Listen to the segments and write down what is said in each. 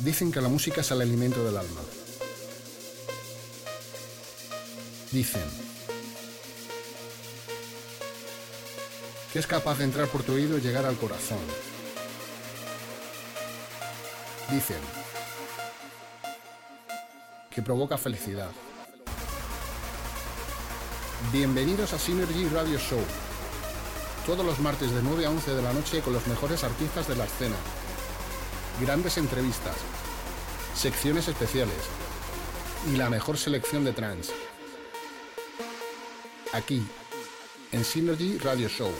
Dicen que la música es el alimento del alma. Dicen que es capaz de entrar por tu oído y llegar al corazón. Dicen que provoca felicidad. Bienvenidos a Synergy Radio Show. Todos los martes de 9 a 11 de la noche con los mejores artistas de la escena. Grandes entrevistas, secciones especiales y la mejor selección de trance. Aquí, en Synergy Radio Show.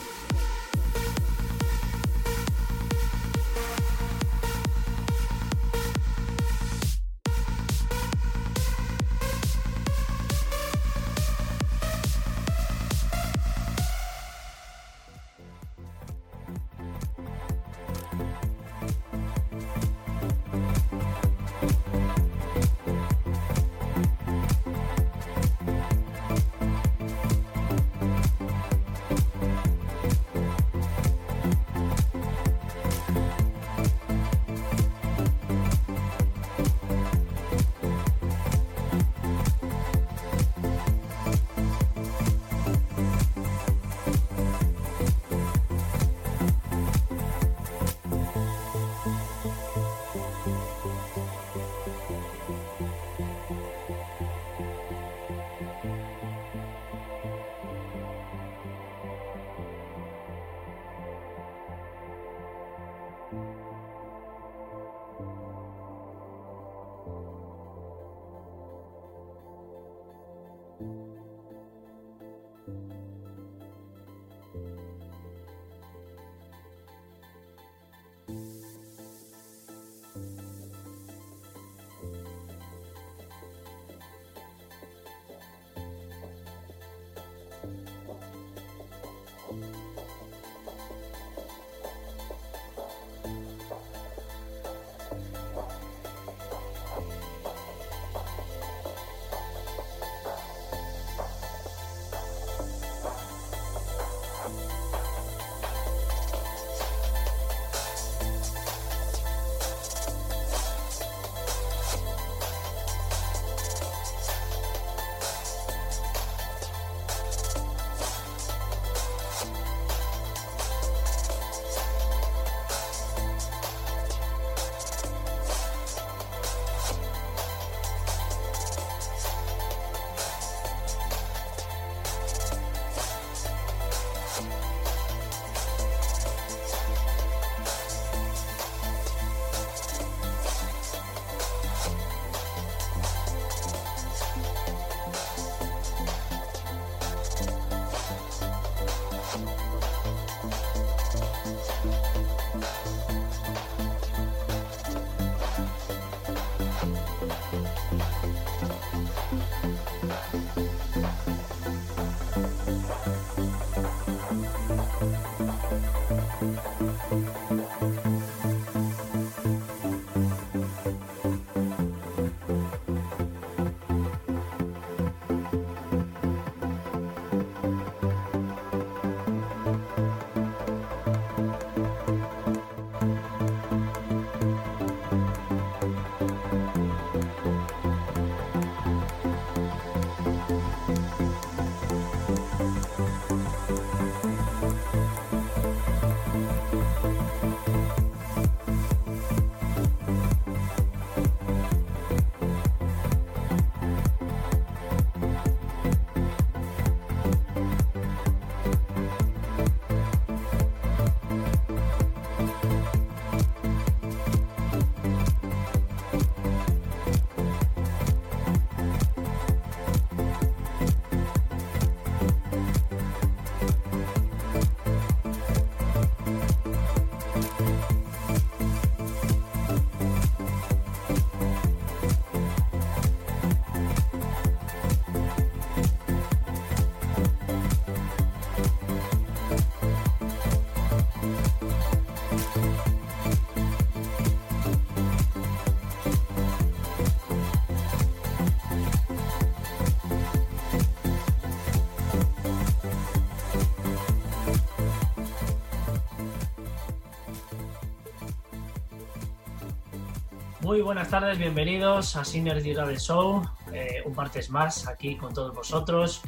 Muy buenas tardes, bienvenidos a Synergy Radio Show, eh, un martes más aquí con todos vosotros,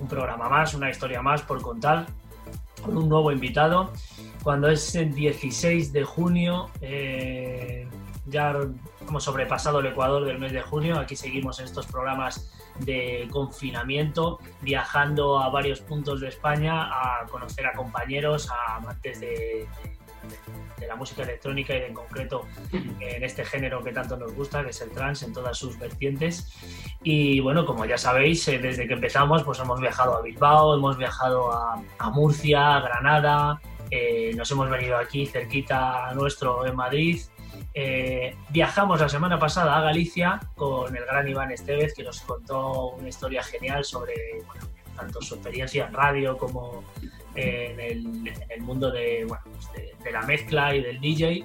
un programa más, una historia más por contar, con un nuevo invitado. Cuando es el 16 de junio, eh, ya hemos sobrepasado el Ecuador del mes de junio, aquí seguimos en estos programas de confinamiento, viajando a varios puntos de España a conocer a compañeros, a amantes de, de, la música electrónica y en concreto en este género que tanto nos gusta, que es el trance en todas sus vertientes. Y bueno, como ya sabéis, eh, desde que empezamos pues hemos viajado a Bilbao, hemos viajado a, a Murcia, a Granada, eh, nos hemos venido aquí cerquita nuestro en Madrid eh, viajamos la semana pasada a Galicia con el gran Iván Estevez, que nos contó una historia genial sobre tanto su experiencia en radio como en, el, mundo de, pues de, la mezcla y del DJ.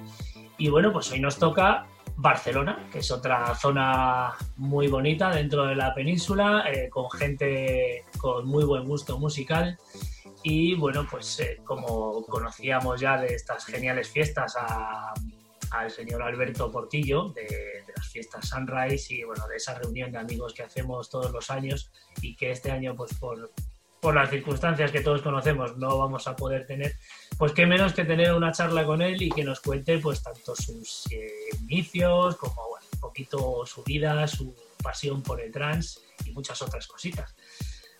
Y bueno, pues hoy nos toca Barcelona, que es otra zona muy bonita dentro de la península, eh, con gente con muy buen gusto musical. Y bueno, pues eh, como conocíamos ya de estas geniales fiestas al señor Alberto Portillo de, las fiestas Sunrise y bueno, de esa reunión de amigos que hacemos todos los años y que este año pues por, por las circunstancias que todos conocemos no vamos a poder tener, pues qué menos que tener una charla con él y que nos cuente pues tanto sus eh, inicios como un poquito su vida, su pasión por el trans y muchas otras cositas.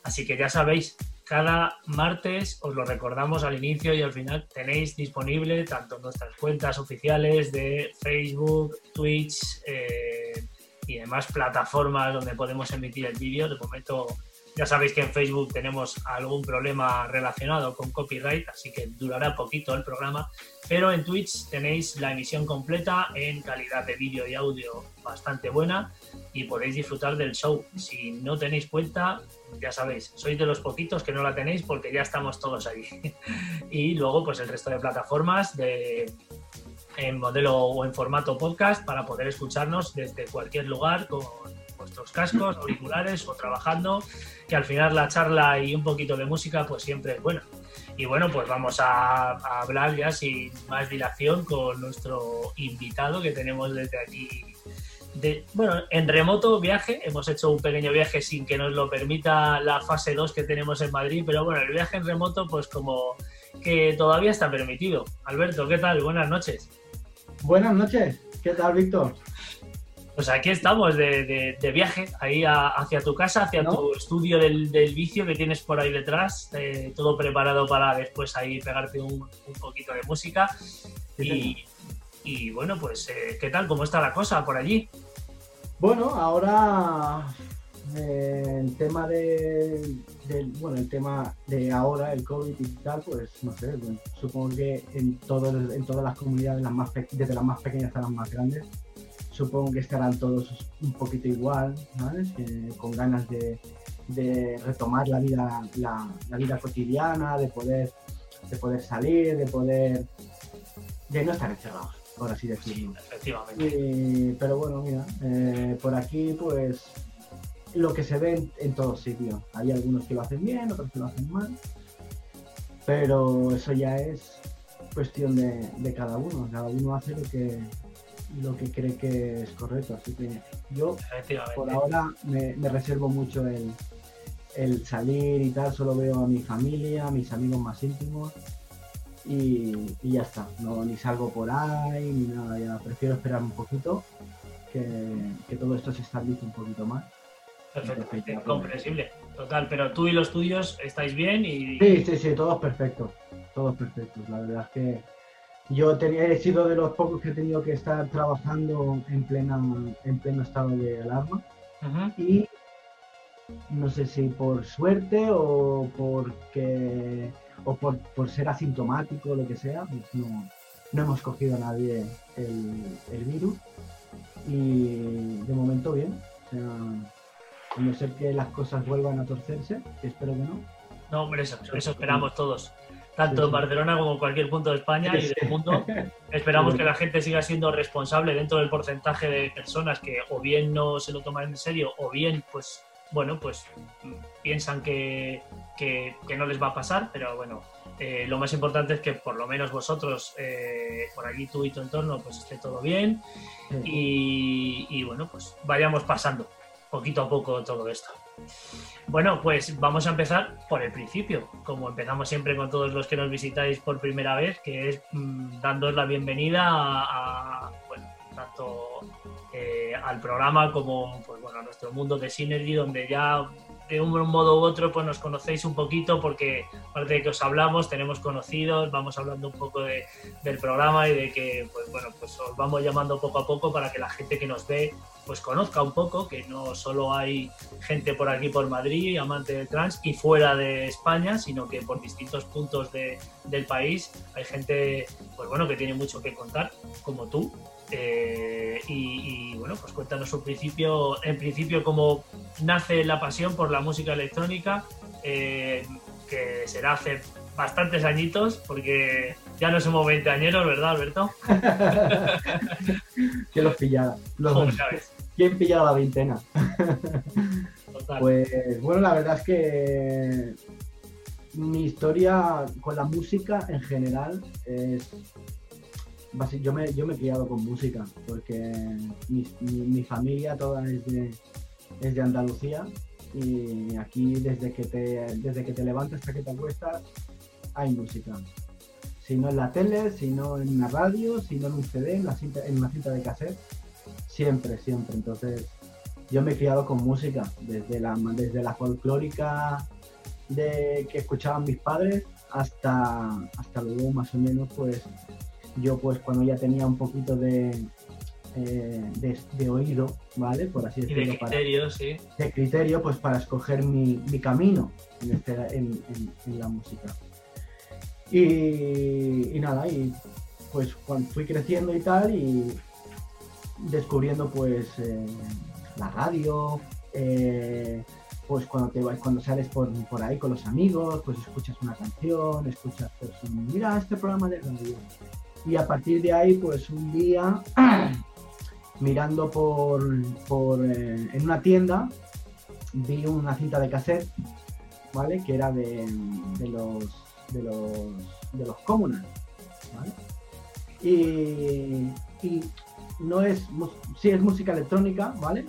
Así que ya sabéis, cada martes, os lo recordamos al inicio y al final, tenéis disponible tanto nuestras cuentas oficiales de Facebook, Twitch eh, y demás plataformas donde podemos emitir el vídeo. De momento, ya sabéis que en Facebook tenemos algún problema relacionado con copyright, así que durará poquito el programa. Pero en Twitch tenéis la emisión completa en calidad de vídeo y audio bastante buena y podéis disfrutar del show. Si no tenéis cuenta, ya sabéis, sois de los poquitos que no la tenéis porque ya estamos todos ahí. y luego, pues el resto de plataformas de, en modelo o en formato podcast para poder escucharnos desde cualquier lugar con vuestros cascos, auriculares o trabajando, que al final la charla y un poquito de música pues siempre es buena. Y bueno, pues vamos a, hablar ya sin más dilación con nuestro invitado que tenemos desde aquí bueno, en remoto viaje, hemos hecho un pequeño viaje sin que nos lo permita la fase 2 que tenemos en Madrid, pero bueno, el viaje en remoto pues como que todavía está permitido. Alberto, ¿qué tal? Buenas noches. Buenas noches, ¿qué tal, Víctor? Pues aquí estamos de, viaje, ahí hacia tu casa, hacia tu estudio del, vicio que tienes por ahí detrás, eh, todo preparado para después ahí pegarte un, poquito de música. y, y bueno, pues, eh, ¿qué tal? ¿Cómo está la cosa por allí? Bueno, ahora eh, el tema de, bueno, el tema de ahora, el COVID y tal, pues no sé, supongo que en, todo, en todas las comunidades, las más desde las más pequeñas hasta las más grandes, supongo que estarán todos un poquito igual, ¿sabes? con ganas de, retomar la vida, la, la, vida cotidiana, de poder, de poder salir, de poder, de no estar encerrados por así decirlo. efectivamente. pero bueno, mira, eh, por aquí pues lo que se ve en, todos sitios. Hay algunos que lo hacen bien, otros que lo hacen mal, pero eso ya es cuestión de, cada uno. Cada uno hace lo que lo que cree que es correcto. Así que yo por ahora me, reservo mucho el, el salir y tal, solo veo a mi familia, a mis amigos más íntimos y, ya está. No, ni salgo por ahí ni nada, ya prefiero esperar un poquito que, todo esto se estabilice un poquito más. Perfecto, comprensible, total. Pero tú y los tuyos estáis bien y. Sí, sí, sí, todos perfectos. Todos perfectos. La verdad es que yo tenía, he sido de los pocos que he tenido que estar trabajando en, plena, en pleno estado de alarma. Y no sé si por suerte o porque o por, por ser asintomático o lo que sea, pues no, no hemos cogido a nadie el, virus y de momento bien. O sea, a no ser que las cosas vuelvan a torcerse, que espero que no. No, hombre, eso, eso esperamos todos. Tanto en Barcelona como en cualquier punto de España y del mundo. Esperamos que la gente siga siendo responsable dentro del porcentaje de personas que o bien no se lo toman en serio o bien pues bueno, pues piensan que, que, no les va a pasar, pero bueno, eh, lo más importante es que por lo menos vosotros, eh, por allí tú y tu entorno, pues esté todo bien y, y bueno, pues vayamos pasando poquito a poco todo esto. Bueno, pues vamos a empezar por el principio, como empezamos siempre con todos los que nos visitáis por primera vez, que es mm, dándoos la bienvenida a, bueno, tanto eh, al programa como pues, bueno, a nuestro mundo de Synergy, donde ya de un modo u otro pues nos conocéis un poquito porque aparte de que os hablamos, tenemos conocidos, vamos hablando un poco de, del programa y de que pues bueno, pues os vamos llamando poco a poco para que la gente que nos ve pues conozca un poco, que no solo hay gente por aquí por Madrid, amante del trans y fuera de España, sino que por distintos puntos de, del país hay gente pues bueno que tiene mucho que contar, como tú, eh, y, bueno, pues cuéntanos un principio, en principio cómo nace la pasión por la música electrónica, eh, que será hace bastantes añitos, porque ya no somos 20 añeros, ¿verdad, Alberto? ¿Quién los pillara? Los, ¿Quién pillaba la veintena? Pues bueno, la verdad es que mi historia con la música en general es yo me, yo me he criado con música, porque mi, familia toda es de, es de Andalucía y aquí desde que, te, desde que te levantas hasta que te acuestas hay música. Si no en la tele, si no en una radio, si no en un CD, en, la cinta, en una cinta de cassette, siempre, siempre. Entonces yo me he criado con música, desde la, desde la folclórica de, que escuchaban mis padres hasta, hasta luego más o menos pues yo pues cuando ya tenía un poquito de, eh, de, oído, ¿vale? Por así decirlo. de criterio, sí. De criterio, pues para escoger mi, mi camino en, este, en, en, la música. Y, y, nada, y pues cuando fui creciendo y tal, y descubriendo pues eh, la radio, eh, pues cuando te cuando sales por, por, ahí con los amigos, pues escuchas una canción, escuchas pues mira este programa de radio, y a partir de ahí, pues un día, mirando por, eh, en una tienda, vi una cinta de cassette, ¿vale? Que era de, los de los de los ¿vale? Y, no es, sí es música electrónica, ¿vale?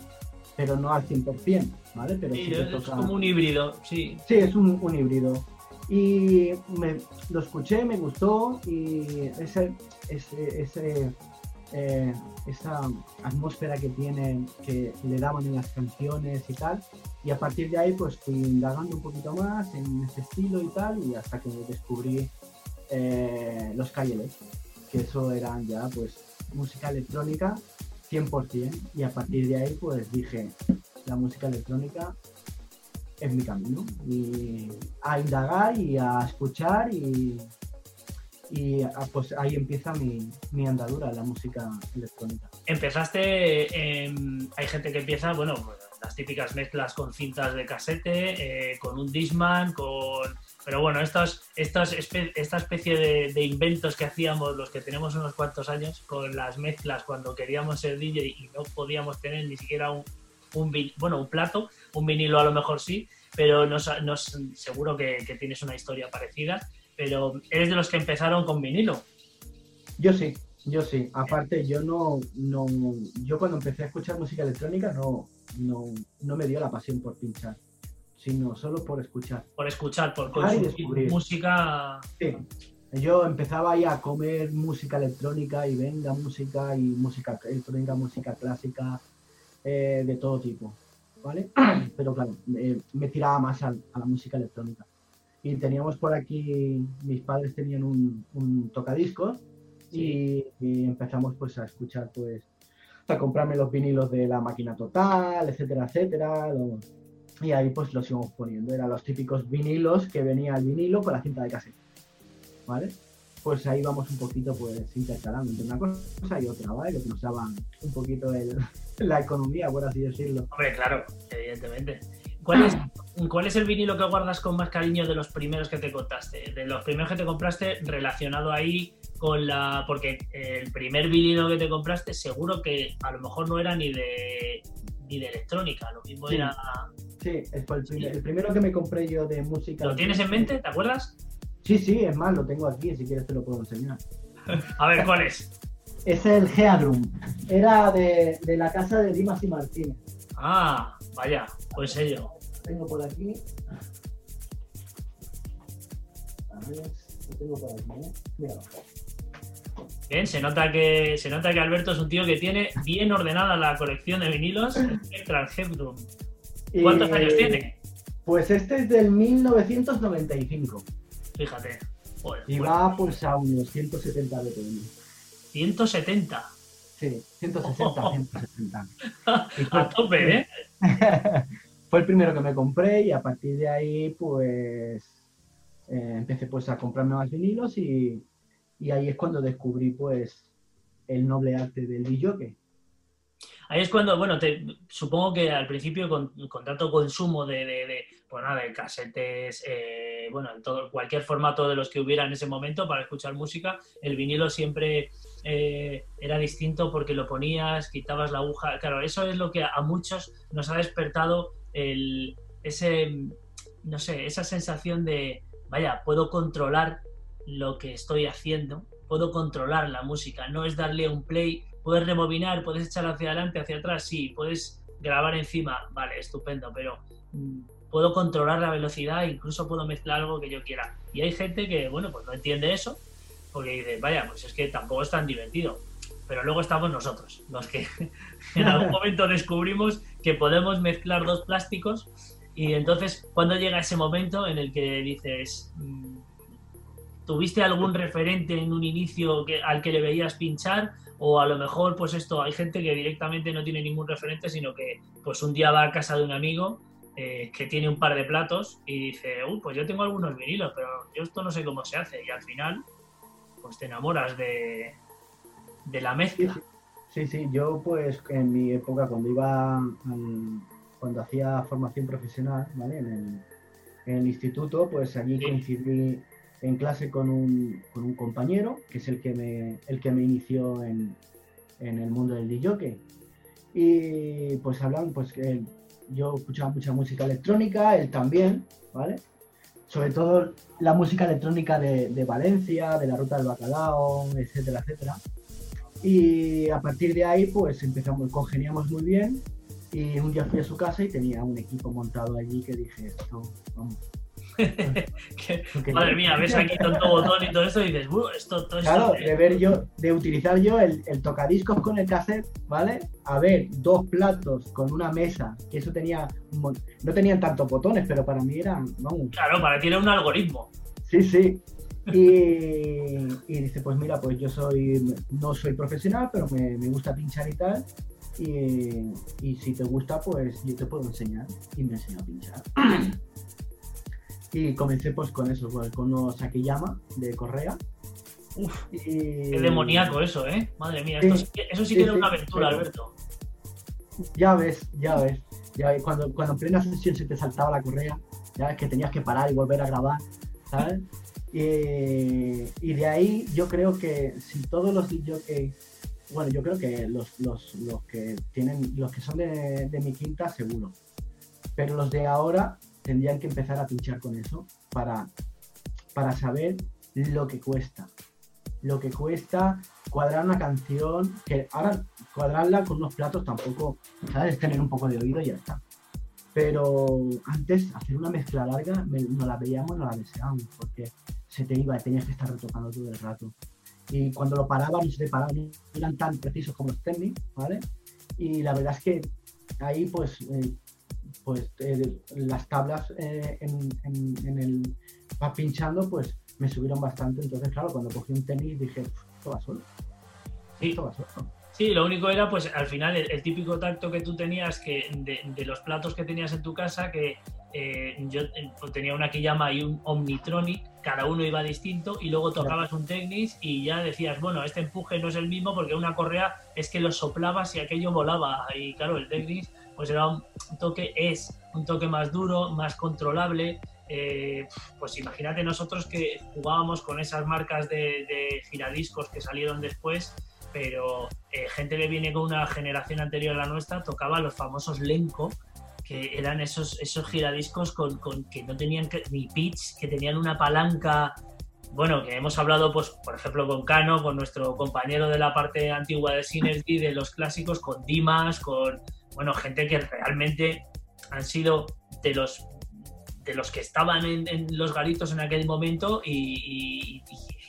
Pero no al 100%, ¿vale? Pero sí, es como un híbrido, sí. Sí, es un, un híbrido. Y me, lo escuché, me gustó y ese, ese, eh, esa atmósfera que tiene, que le daban en las canciones y tal. Y a partir de ahí pues fui indagando un poquito más en ese estilo y tal y hasta que descubrí eh, los Cayeles, que eso eran ya pues música electrónica 100% y a partir de ahí pues dije la música electrónica es mi camino. Y a indagar y a escuchar y, y pues ahí empieza mi, mi, andadura la música electrónica. Empezaste, hay gente que empieza, bueno, las típicas mezclas con cintas de casete, eh, con un Disman, con... Pero bueno, estas, estas, esta especie de, de, inventos que hacíamos los que tenemos unos cuantos años con las mezclas cuando queríamos ser DJ y no podíamos tener ni siquiera un, un, bueno, un plato, un vinilo a lo mejor sí, pero no, no seguro que, tienes una historia parecida, pero eres de los que empezaron con vinilo. Yo sí, yo sí. Aparte, yo no, no, yo cuando empecé a escuchar música electrónica no, no, no me dio la pasión por pinchar, sino solo por escuchar. Por escuchar, por consumir música. Sí. Yo empezaba ahí a comer música electrónica y venga música y música electrónica, música clásica, eh, de todo tipo, ¿vale? Pero claro, me tiraba más a, la música electrónica. Y teníamos por aquí, mis padres tenían un, tocadiscos y, empezamos pues a escuchar pues, a comprarme los vinilos de la máquina total, etcétera, etcétera. y ahí pues los íbamos poniendo. Eran los típicos vinilos que venía el vinilo con la cinta de cassette. ¿Vale? Pues ahí vamos un poquito pues intercalando entre una cosa y otra, ¿vale? Lo que nos daba un poquito el, la economía, por así decirlo. Hombre, claro, evidentemente. ¿Cuál es, ¿Cuál es el vinilo que guardas con más cariño de los primeros que te contaste? De los primeros que te compraste relacionado ahí con la... Porque el primer vinilo que te compraste seguro que a lo mejor no era ni de ni de electrónica, lo mismo Sí. era... Sí, fue el, primer- el primero que me compré yo de música. ¿Lo tienes en mente? ¿Te acuerdas? Sí, sí, es más, lo tengo aquí, si quieres te lo puedo enseñar. A ver, ¿cuál es? Es el Geadrum. Era de, de la casa de Dimas y Martínez. Ah, vaya, pues ello. Tengo por aquí. A ver, lo tengo por aquí, ¿eh? Míralo. Bien, se nota que se nota que Alberto es un tío que tiene bien ordenada la colección de vinilos Spectral Headroom. ¿Cuántos años tiene? Pues este es del 1995 Fíjate. Joder, y pues, va pues a unos 170 BPM. 170. Sí, 160, 170. Y A tope, ¿eh? fue el primero que me compré y a partir de ahí pues eh, empecé pues a comprarme más vinilos y, y ahí es cuando descubrí pues el noble arte del DJ. Ahí es cuando, bueno, te, supongo que al principio con, con tanto consumo de, de, de, pues de casetes, eh, bueno, en todo, cualquier formato de los que hubiera en ese momento para escuchar música, el vinilo siempre eh, era distinto porque lo ponías, quitabas la aguja. Claro, eso es lo que a muchos nos ha despertado el, ese, no sé, esa sensación de, vaya, puedo controlar lo que estoy haciendo, puedo controlar la música, no es darle un play puedes rebobinar, puedes echar hacia adelante, hacia atrás, sí, puedes grabar encima, vale, estupendo, pero mm, puedo controlar la velocidad, incluso puedo mezclar algo que yo quiera. Y hay gente que, bueno, pues no entiende eso, porque dice, vaya, pues es que tampoco es tan divertido. Pero luego estamos nosotros, los que en algún momento descubrimos que podemos mezclar dos plásticos y entonces, cuando llega ese momento en el que dices, mm, ¿tuviste algún referente en un inicio al que le veías pinchar? O a lo mejor pues esto hay gente que directamente no tiene ningún referente sino que pues un día va a casa de un amigo eh, que tiene un par de platos y dice uy pues yo tengo algunos vinilos pero yo esto no sé cómo se hace y al final pues te enamoras de, de la mezcla sí, sí, sí, yo pues en mi época cuando iba al, cuando hacía formación profesional ¿vale? en, el, en el instituto pues allí Sí. coincidí en clase con un, con un compañero, que es el que me, el que me inició en, en el mundo del DJ. Y pues hablan, pues que yo escuchaba mucha música electrónica, él también, ¿vale? Sobre todo la música electrónica de, de Valencia, de la Ruta del Bacalao, etcétera, etcétera. Y a partir de ahí, pues empezamos, congeniamos muy bien. Y un día fui a su casa y tenía un equipo montado allí que dije, esto, vamos. Que, madre mía ves aquí tanto botón y todo eso y dices "Uh, esto todo Claro, de ver yo, de utilizar yo el, el tocadiscos con el cassette, ¿vale? A ver, dos platos con una mesa, que eso tenía, un no tenían tantos botones, pero para mí eran, vamos, claro para ti era un algoritmo sí, sí. Y, y dice, pues mira, pues yo soy, no soy profesional, pero me, me gusta pinchar y tal. Y, y si te gusta, pues yo te puedo enseñar. Y me enseñó a pinchar. Y comencé pues con eso, pues, con unos Akiyama de correa. Uf, Y- qué demoníaco eso eh madre mía Sí. esto sí que- eso sí Sí, que era una aventura Alberto Ya ves, ya ves. Ya ves, cuando, cuando en plena sesión se te saltaba la correa, ya ves que tenías que parar y volver a grabar, ¿sabes? Y, y de ahí yo creo que si todos los DJs, bueno, yo creo que los, los, los que tienen, los que son de, de mi quinta, seguro. Pero los de ahora tendrían que empezar a pinchar con eso para, para saber lo que cuesta. Lo que cuesta cuadrar una canción, que ahora cuadrarla con unos platos tampoco, ¿sabes? Tener un poco de oído y ya está. Pero antes, hacer una mezcla larga, me- no la veíamos, no la deseábamos, porque se te iba y tenías que estar retocando todo el rato. Y cuando lo paraban, se te paraban, eran tan precisos como los técnicos, ¿vale? Y la verdad es que ahí, pues, eh, pues eh, las tablas eh, en, en- en el va pinchando, pues me subieron bastante. Entonces, claro, cuando cogí un tenis dije, "Pf, esto va solo, Sí. esto va solo. Sí, lo único era, pues al final, el, el típico tacto que tú tenías que de, de los platos que tenías en tu casa, que eh, yo eh, tenía una Kiyama y un Omnitronic, cada uno iba distinto, y luego tocabas un Technics y ya decías, bueno, este empuje no es el mismo porque una correa es que lo soplabas y aquello volaba. Y claro, el Technics pues era un toque, es un toque más duro, más controlable. Eh, pues imagínate nosotros que jugábamos con esas marcas de, giradiscos que salieron después pero eh, gente que viene con una generación anterior a la nuestra tocaba los famosos Lenco, que eran esos, esos giradiscos con, con que no tenían ni pitch, que tenían una palanca bueno, que hemos hablado, pues, por ejemplo, con Cano, con nuestro compañero de la parte antigua de Synergy, de los clásicos, con Dimas, con, bueno, gente que realmente han sido de los de los que estaban en, los garitos en aquel momento y,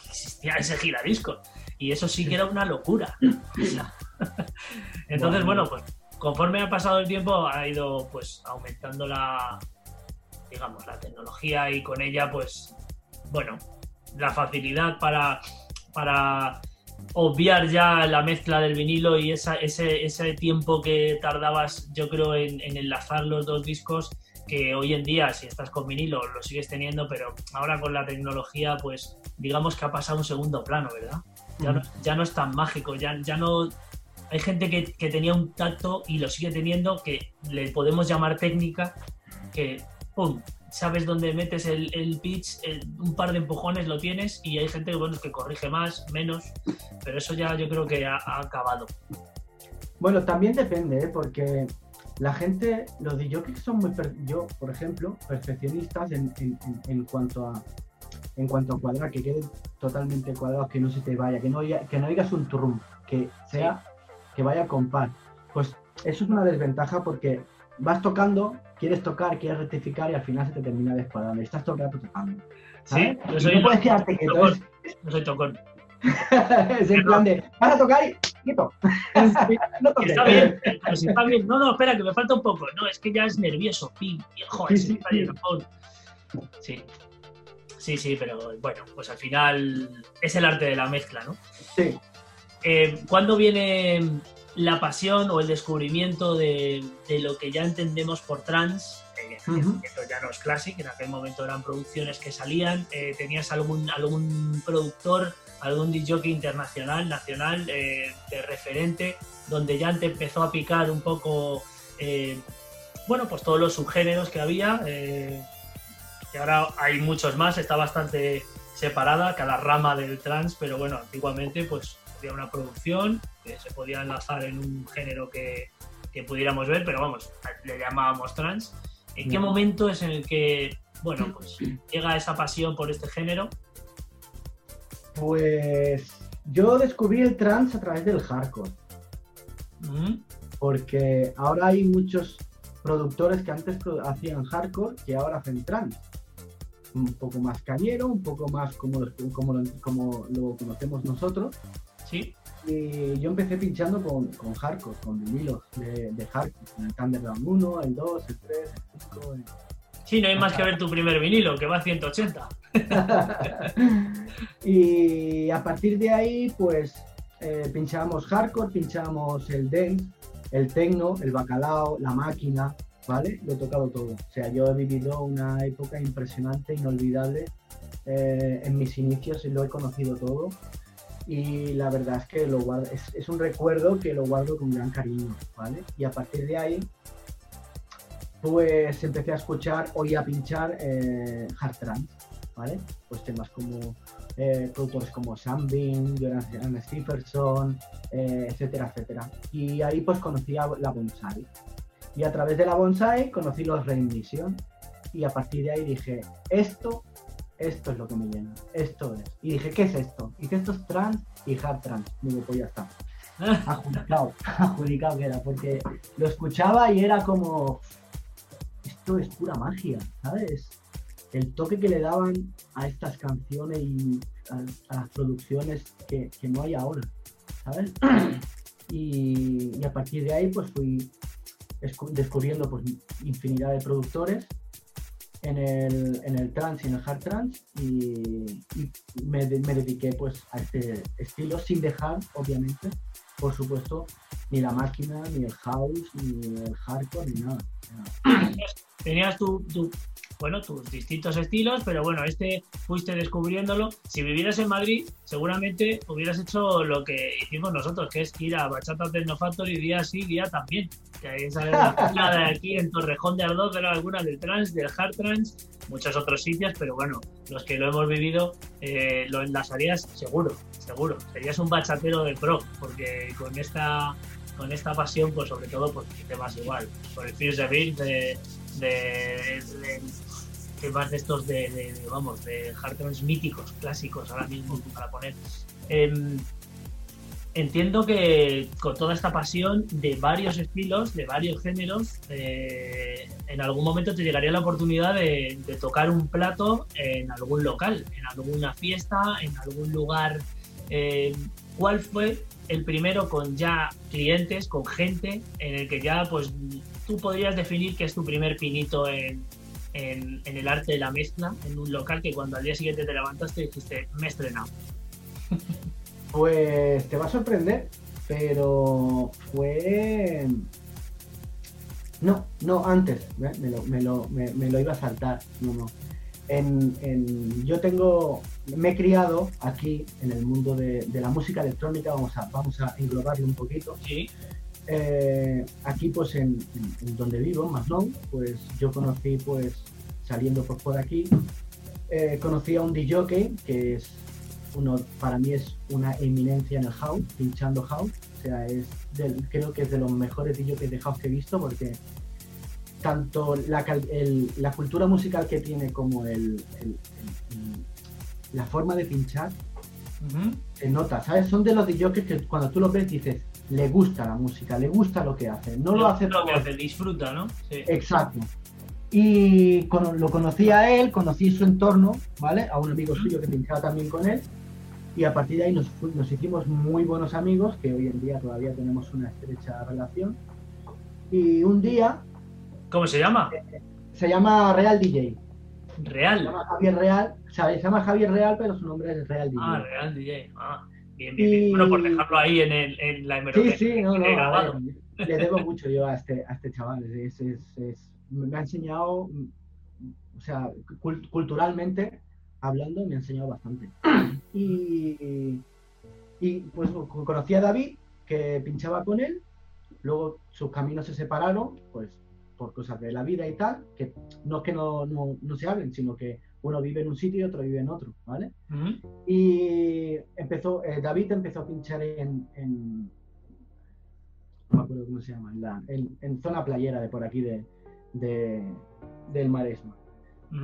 existía ese giradisco. Y eso sí que era una locura. Entonces, bueno, pues conforme ha pasado el tiempo ha ido pues aumentando la digamos la tecnología y con ella pues bueno la facilidad para, para obviar ya la mezcla del vinilo y esa, ese, ese tiempo que tardabas, yo creo, en, enlazar los dos discos, que hoy en día, si estás con vinilo, lo sigues teniendo, pero ahora con la tecnología, pues digamos que ha pasado un segundo plano, ¿verdad? Ya, no, ya no es tan mágico, ya, ya no... Hay gente que, que tenía un tacto y lo sigue teniendo, que le podemos llamar técnica, que ¡pum! Sabes dónde metes el, pitch, un par de empujones lo tienes y hay gente bueno, que corrige más, menos, pero eso ya yo creo que ha, acabado. Bueno, también depende, ¿eh? porque la gente, los que son muy, yo por ejemplo, perfeccionistas en, cuanto a en cuanto a cuadrar, que quede totalmente cuadrado, que no se te vaya, que no, que no digas un turrum, que sea, que vaya con par. Pues eso es una desventaja porque vas tocando quieres tocar, quieres rectificar y al final se te termina descuadrando. Y estás tocando tocando. Sí, yo soy no puedes quedarte quieto. No soy tocón. es el plan de, vas a tocar y quieto. no Está bien, pero si está bien. No, no, espera, que me falta un poco. No, es que ya es nervioso. Pim, joder, sí, sí, sí. Sí, sí, pero bueno, pues al final es el arte de la mezcla, ¿no? Sí. Eh, ¿Cuándo viene la pasión o el descubrimiento de, lo que ya entendemos por trans. Eh, Esto ya no es clásico, en aquel momento eran producciones que salían. Eh, ¿Tenías algún, algún productor, algún DJ internacional, nacional, eh, de referente, donde ya te empezó a picar un poco, bueno, pues todos los subgéneros que había? y ahora hay muchos más, está bastante separada cada rama del trans, pero bueno, antiguamente pues había una producción que se podía enlazar en un género que, pudiéramos ver, pero vamos, le llamábamos trans. ¿En qué momento es en el que, bueno, pues llega esa pasión por este género? Pues yo descubrí el trans a través del hardcore. Porque ahora hay muchos productores que antes hacían hardcore que ahora hacen trans. Un poco más cañero, un poco más como, como, como lo conocemos nosotros. Sí. Y yo empecé pinchando con, con hardcore, con vinilos de, de hardcore, con el Thunderground 1, el 2, el 3, el 5. El... Sí, no hay más que ver tu primer vinilo, que va a 180. y a partir de ahí, pues eh, pinchábamos hardcore, pinchábamos el dance, el techno, el bacalao, la máquina, ¿vale? Lo he tocado todo. O sea, yo he vivido una época impresionante, inolvidable eh, en mis inicios y lo he conocido todo y la verdad es que lo guardo, es, un recuerdo que lo guardo con gran cariño, ¿vale? Y a partir de ahí, pues empecé a escuchar, oí a pinchar eh, hard trance, ¿vale? Pues temas como eh, productores como Sam Bean, Jonathan Stephenson, eh, etcétera, etcétera. Y ahí pues conocí a la Bonsai. Y a través de la Bonsai conocí los Rain Mission. Y a partir de ahí dije, esto esto es lo que me llena, esto es. Y dije, ¿qué es esto? Y dije, esto es trans y hard trans. Digo, pues ya está. Adjudicado, adjudicado que era, porque lo escuchaba y era como, esto es pura magia, ¿sabes? El toque que le daban a estas canciones y a, las producciones que, no hay ahora, ¿sabes? Y, y, a partir de ahí pues fui descubriendo pues infinidad de productores en el, en el trance y en el hard trance y, me, me, dediqué pues a este estilo sin dejar obviamente por supuesto ni la máquina ni el house ni el hardcore ni nada, tenías tu, bueno, tus distintos estilos, pero bueno, este fuiste descubriéndolo. Si vivieras en Madrid, seguramente hubieras hecho lo que hicimos nosotros, que es ir a Bachata Techno Factory día sí, día también. Que ahí sale la de aquí en Torrejón de Ardoz, era alguna del trans, del hard trans, muchos otros sitios, pero bueno, los que lo hemos vivido eh, lo enlazarías seguro, seguro. Serías un bachatero de pro, porque con esta con esta pasión, pues sobre todo, pues temas igual, por el Fierce de, de, de, temas de estos de, vamos, de hard míticos, clásicos ahora mismo para poner. Em, entiendo que con toda esta pasión de varios estilos, de varios géneros, eh, en algún momento te llegaría la oportunidad de, tocar un plato en algún local, en alguna fiesta, en algún lugar. Eh, ¿Cuál fue el primero con ya clientes, con gente, en el que ya pues tú podrías definir que es tu primer pinito en, en, el arte de la mezcla, en un local que cuando al día siguiente te levantaste dijiste, me he estrenado? Pues te va a sorprender, pero fue... No, no, antes, ¿eh? me, lo, me, lo, me, lo, iba a saltar, no, no. En, en, yo tengo, me he criado aquí en el mundo de, de, la música electrónica, vamos a, vamos a englobarlo un poquito. Sí. Eh, aquí pues en, donde vivo, en Masnou, pues yo conocí pues saliendo por, por aquí, eh, conocí a un DJ que es uno, para mí es una eminencia en el house, pinchando house, o sea, es creo que es de los mejores DJs de house que he visto porque tanto la, la cultura musical que tiene como el, la forma de pinchar se nota, ¿sabes? Son de los DJs que cuando tú los ves dices, le gusta la música, le gusta lo que hace. No lo, hace lo que hace, disfruta, ¿no? Exacto. Y lo conocí a él, conocí su entorno, ¿vale? A un amigo suyo que pinchaba también con él. Y a partir de ahí nos, nos hicimos muy buenos amigos, que hoy en día todavía tenemos una estrecha relación. Y un día... ¿Cómo se llama? se llama Real DJ. Real. Se llama Javier Real. O sea, se llama Javier Real, pero su nombre es Real DJ. Ah, Real DJ. Ah. Bien, bien, Bueno, por dejarlo ahí en, el, en la hemeroteca. Sí, sí, no, no. le debo mucho yo a este, a este chaval. Es, es, es, me ha enseñado, o sea, culturalmente hablando, me ha enseñado bastante. Y, y pues conocí a David, que pinchaba con él. Luego sus caminos se separaron, pues por cosas de la vida y tal, que no es que no, no, no se hablen, sino que uno vive en un sitio y otro vive en otro, ¿vale? Y empezó, eh, David empezó a pinchar en, no me acuerdo cómo se llama, en, zona playera de por aquí de, del Maresma.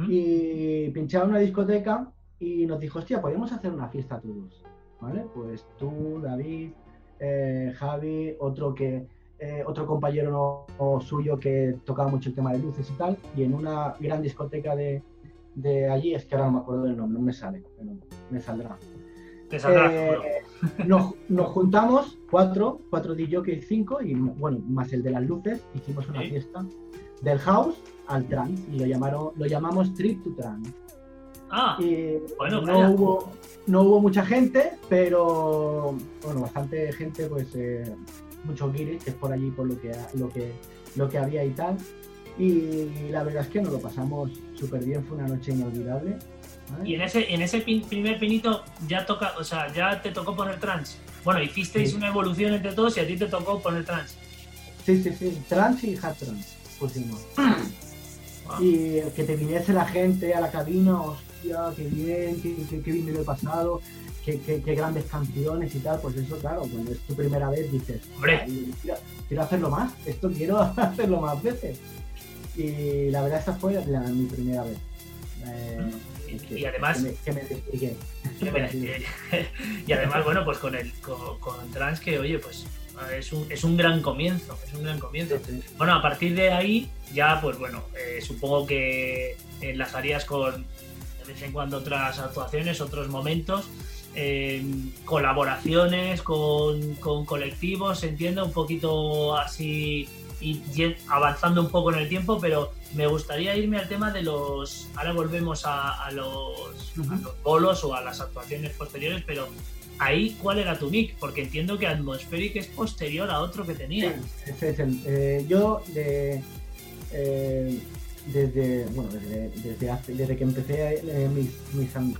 Y pinchaba en una discoteca y nos dijo, hostia, podemos hacer una fiesta todos, ¿vale? Pues tú, David, eh, Javi, otro que eh, otro compañero suyo que tocaba mucho el tema de luces y tal, y en una gran discoteca de, de allí, es que ahora no me acuerdo del nombre, no me sale, pero me saldrá. Eh, nos, nos, juntamos cuatro, cuatro DJs, cinco, y bueno, más el de las luces, hicimos una fiesta del house al trance y lo llamaron, lo llamamos Trip to Trance. Ah, y bueno, no hubo, no hubo mucha gente, pero bueno, bastante gente, pues eh, muchos guiris, que es por allí por lo que lo que lo que había y tal. Y la verdad es que nos lo pasamos súper bien, fue una noche inolvidable. Y en ese, en ese primer pinito ya toca, o sea, ya te tocó poner trans. Bueno, hicisteis una evolución entre todos y a ti te tocó poner trans. Sí, sí, sí, trans y hard trans pusimos. Y que te viniese la gente a la cabina, hostia, qué bien, qué, qué, bien me lo he pasado, qué, qué, grandes canciones y tal, pues eso, claro, cuando es tu primera vez dices, hombre, quiero hacerlo más, esto quiero hacerlo más veces. Y la verdad esta fue mi primera vez. Eh, y, además que me, y además bueno pues con el con, trans que oye pues es un, es un gran comienzo es un gran comienzo. Bueno a partir de ahí ya pues bueno eh, supongo que enlazarías con de vez en cuando otras actuaciones otros momentos eh, colaboraciones con, con colectivos entiendo un poquito así y avanzando un poco en el tiempo, pero me gustaría irme al tema de los. Ahora volvemos a, los, bolos o a las actuaciones posteriores, pero ahí, ¿cuál era tu nick? Porque entiendo que Atmospheric es posterior a otro que tenía. ese es el. Eh, yo de. Eh, desde, bueno, desde, desde, desde que empecé eh,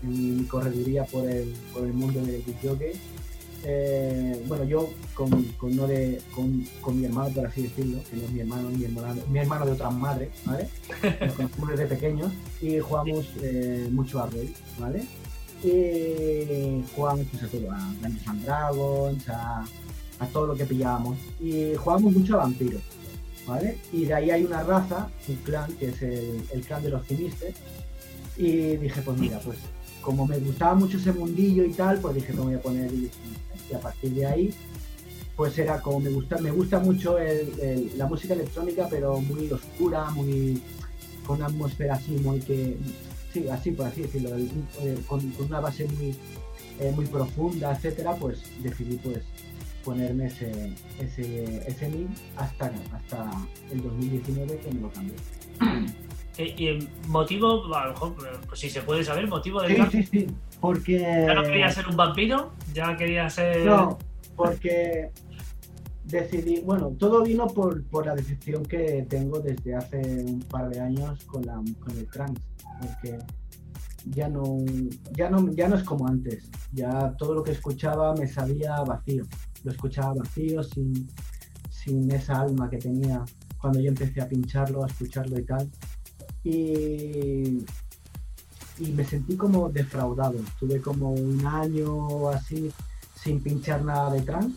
mi, correduría por el, por el mundo del videojuego, eh, bueno, yo con, con, no de, con, con, mi hermano, por así decirlo, que no es mi hermano, mi hermano, mi hermano de otra madre, ¿vale? Nos conocimos desde pequeños y jugamos eh, mucho a Rey, ¿vale? Y jugamos pues, a todo, a Dungeons and Dragons, a, a todo lo que pillábamos. Y jugamos mucho a vampiros, ¿vale? Y de ahí hay una raza, un clan, que es el, el clan de los cimistes. Y dije, pues mira, pues como me gustaba mucho ese mundillo y tal, pues dije, me voy a poner y a partir de ahí, pues era como me gusta, me gusta mucho la música electrónica, pero muy oscura, muy con una atmósfera así, muy que, sí, así por así decirlo, eh, con, una base muy, eh, muy profunda, etcétera, pues decidí pues ponerme ese, ese, ese link hasta, hasta el 2019 que me lo cambié. ¿Y el motivo, a lo mejor, pues si se puede saber, motivo del sí, Sí, sí, porque... ¿Ya no quería ser un vampiro? ¿Ya quería ser...? No, porque decidí, bueno, todo vino por, por la decisión que tengo desde hace un par de años con, la, con el trans, porque ya no, ya, no, ya no es como antes, ya todo lo que escuchaba me sabía vacío lo escuchaba vacío, sin, sin esa alma que tenía cuando yo empecé a pincharlo, a escucharlo y tal. Y, y me sentí como defraudado. Estuve como un año así sin pinchar nada de trance,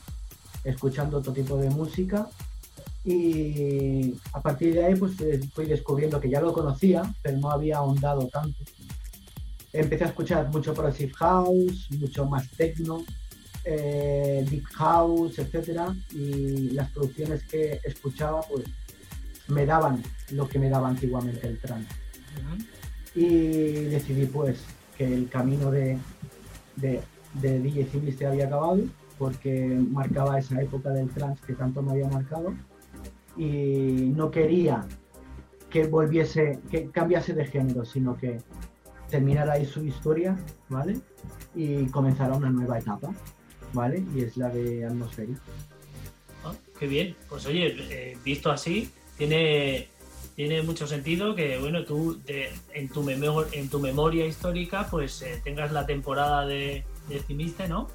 escuchando otro tipo de música. Y a partir de ahí pues eh, fui descubriendo que ya lo conocía, pero no había ahondado tanto. Empecé a escuchar mucho Progressive House, mucho más techno, eh, Deep House, etcétera, y las producciones que escuchaba, pues me daban lo que me daba antiguamente el trance. Y decidí pues que el camino de, de, de DJ había acabado porque marcaba esa época del trance que tanto me había marcado y no quería que volviese, que cambiase de género, sino que terminara ahí su historia, ¿vale? Y comenzara una nueva etapa. ¿vale? Y es la de Atmospheric. Ah, qué bien. Pues oye, eh, visto así, tiene, tiene mucho sentido que, bueno, tú en, tu en tu memoria histórica, pues eh, tengas la temporada de, de Cimiste, ¿no?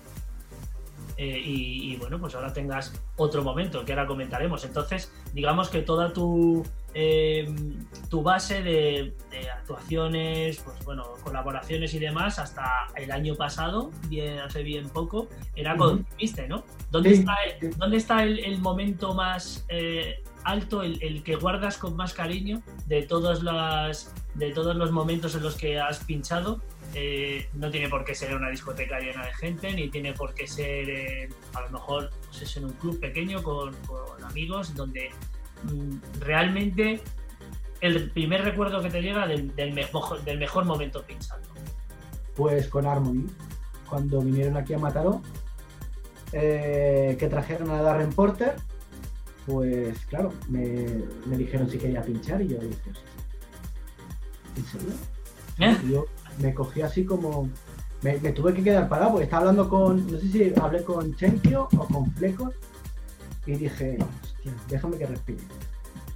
Eh, y, bueno, pues ahora tengas otro momento que ahora comentaremos. Entonces, digamos que toda tu, em, tu base de, actuaciones, pues bueno, colaboraciones y demás, hasta el año pasado, bien, hace bien poco, era con Viste, ¿no? ¿Dónde está, ¿dónde está el, momento más eh, alto, el, que guardas con más cariño de todas las de todos los momentos en los que has pinchado eh, no tiene por qué ser una discoteca llena de gente, ni tiene por qué ser a lo mejor pues en un club pequeño con, amigos, donde mm, realmente el primer recuerdo que te llega del, mejor, del mejor momento pinchando. Pues con Harmony, cuando vinieron aquí a Mataró, eh, que trajeron a Darren Porter, pues claro, me, dijeron si quería pinchar y yo dije, ¿en serio? ¿Eh? me cogí así como. Me, tuve que quedar parado porque estaba hablando con. No sé si hablé con Chenkio o con Flecos y dije, hostia, déjame que respire.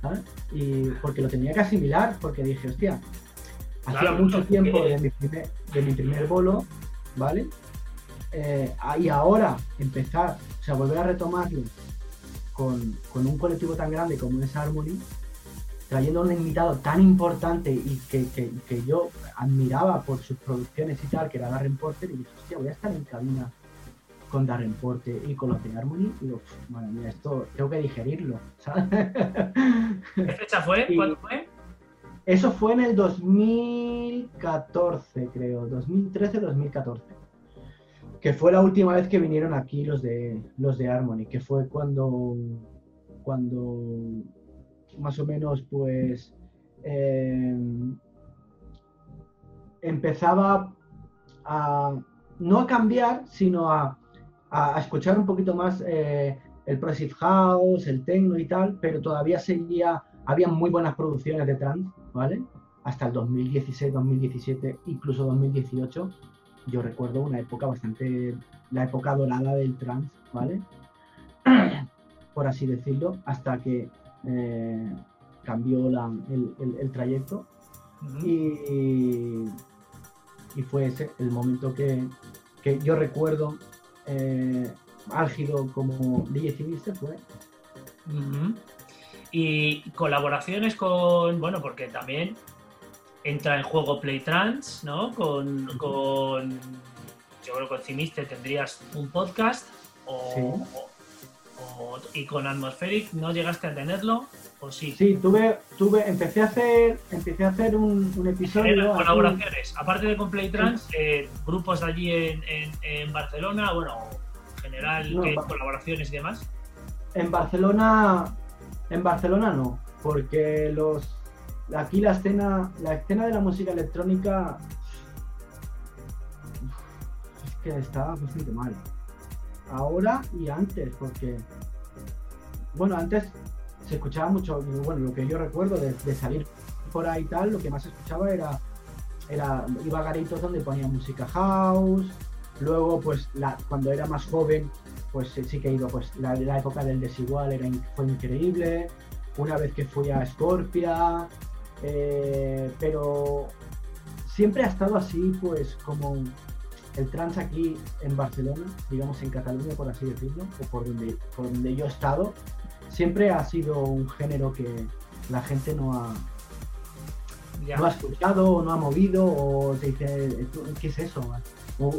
¿sabes? Y porque lo tenía que asimilar, porque dije, hostia, hacía mucho tiempo de mi, primer, de mi primer bolo, ¿vale? Eh, y ahora empezar, o sea, volver a retomarlo con, con un colectivo tan grande como es Harmony, trayendo a un invitado tan importante y que, que, yo admiraba por sus producciones y tal, que era Darren Porter, y dije, hostia, voy a estar en cabina con Darren Porter y con los de Harmony, y digo, bueno, mira, esto tengo que digerirlo, ¿sabes? ¿Qué fecha fue? ¿Cuándo fue? Eso fue en el 2014, creo, 2013-2014 que fue la última vez que vinieron aquí los de los de Harmony, que fue cuando cuando más o menos pues eh, empezaba a no a cambiar, sino a, escuchar un poquito más eh, el Progressive House, el techno y tal, pero todavía seguía, había muy buenas producciones de trance, ¿vale? Hasta el 2016, 2017, incluso 2018, yo recuerdo una época bastante, la época dorada del trance, ¿vale? Por así decirlo, hasta que eh, cambió el, trayecto. y, y, fue ese el momento que, yo recuerdo eh, álgido como DJ Civiliste fue. Y colaboraciones con, bueno, porque también entra en juego Playtrans, ¿no? Con, con yo creo que con Cimiste tendrías un podcast o, y con Atmospheric no llegaste a tenerlo o sí. Sí, tuve, tuve, empecé a hacer, empecé a hacer un, episodio. colaboraciones, aparte de con Playtrans, eh, grupos allí en, en, Barcelona, bueno, en general, colaboraciones y demás. En Barcelona, en Barcelona no, porque los aquí la escena, la escena de la música electrónica es que está bastante mal. Ahora y antes, porque bueno, antes se escuchaba mucho, bueno, lo que yo recuerdo de, salir por ahí y tal, lo que más escuchaba era, era iba a garitos donde ponía música house, luego pues cuando era más joven, pues sí que he ido, pues la, la época del desigual era, fue increíble, una vez que fui a Scorpia, eh, pero siempre ha estado así, pues como el trans aquí en Barcelona, digamos en Cataluña por así decirlo, o por donde, por donde yo he estado, siempre ha sido un género que la gente no ha, no ha escuchado o no ha movido o te dice, ¿qué es eso?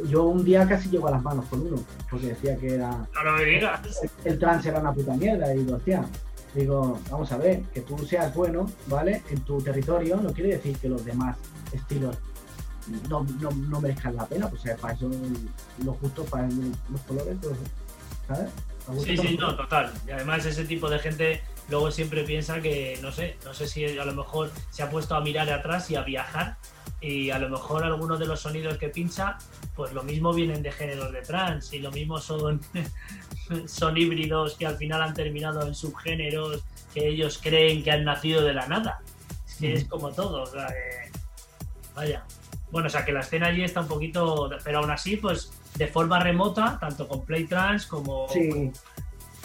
yo un día casi llego a las manos con uno, porque decía que era... No me digas. El, el, trans era una puta mierda y digo, hostia, Digo, vamos a ver, que tú seas bueno, ¿vale? En tu territorio no quiere decir que los demás estilos no, no, merezcan la pena, pues para eso lo justo para los colores, pues, ¿sabes? Sí, sí, no, total. Y además ese tipo de gente luego siempre piensa que, no sé, no sé si a lo mejor se ha puesto a mirar atrás y a viajar y a lo mejor algunos de los sonidos que pincha, pues lo mismo vienen de géneros de trans y lo mismo son son híbridos que al final han terminado en subgéneros que ellos creen que han nacido de la nada. Es que es como todo. vaya. Bueno, o sea que la escena allí está un poquito. Pero aún así, pues de forma remota, tanto con Playtrans como.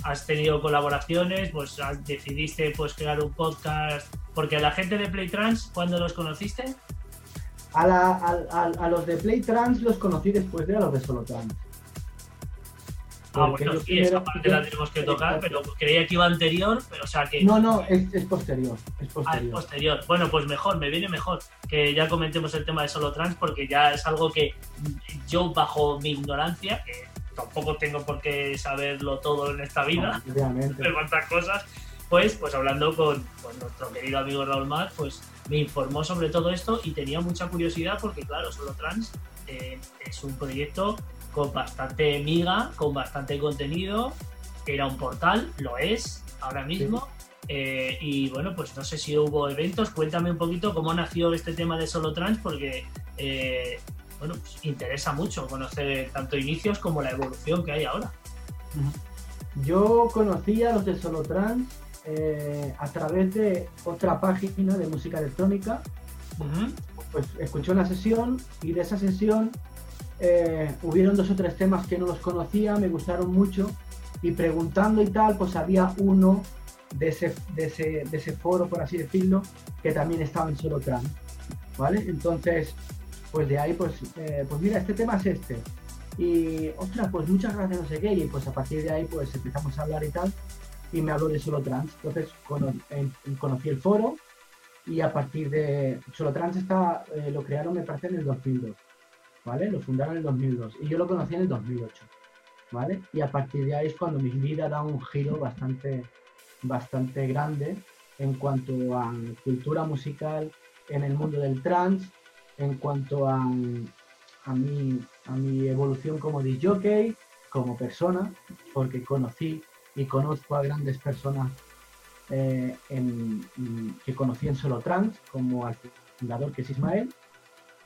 has tenido colaboraciones, pues decidiste pues crear un podcast. Porque a la gente de Playtrans, ¿cuándo los conociste? A, a, los de Playtrans los conocí después de a los de Solotrans. Ah, bueno, sí, esa parte la tenemos que tocar, pero creía que iba anterior, pero o sea que... No, no, es, posterior, es posterior. Ah, es posterior. Bueno, pues mejor, me viene mejor que ya comentemos el tema de solo trans, porque ya es algo que yo, bajo mi ignorancia, que tampoco tengo por qué saberlo todo en esta vida, de cuántas cosas, pues, pues hablando con, nuestro querido amigo Raúl Mar, pues me informó sobre todo esto y tenía mucha curiosidad porque, claro, Solo Trans eh, es un proyecto con bastante miga, con bastante contenido. Era un portal, lo es ahora mismo. Eh, y bueno, pues no sé si hubo eventos. Cuéntame un poquito cómo nació este tema de Solo Trans, porque eh, bueno, pues interesa mucho conocer tanto inicios como la evolución que hay ahora. Yo conocí a los de Solo Trans eh, a través de otra página de música electrónica. Pues escuché una sesión y de esa sesión eh, hubieron dos o tres temas que no los conocía, me gustaron mucho y preguntando y tal, pues había uno de ese, de ese, foro, por así decirlo, que también estaba en solo trans, ¿vale? Entonces, pues de ahí, pues, eh, pues mira, este tema es este. Y, ostras, pues muchas gracias, no sé qué, y pues a partir de ahí, pues empezamos a hablar y tal, y me habló de solo trans. Entonces, conocí el foro, y a partir de solo trans está, eh, lo crearon, me parece, en el 2002. ¿Vale? Lo fundaron en el 2002 y yo lo conocí en el 2008, ¿vale? Y a partir de ahí es cuando mi vida da un giro bastante, bastante grande en cuanto a cultura musical en el mundo del trance, en cuanto a, a, mi, a mi evolución como DJ, como persona, porque conocí y conozco a grandes personas eh, que conocí en solo trance, como al fundador que es Ismael,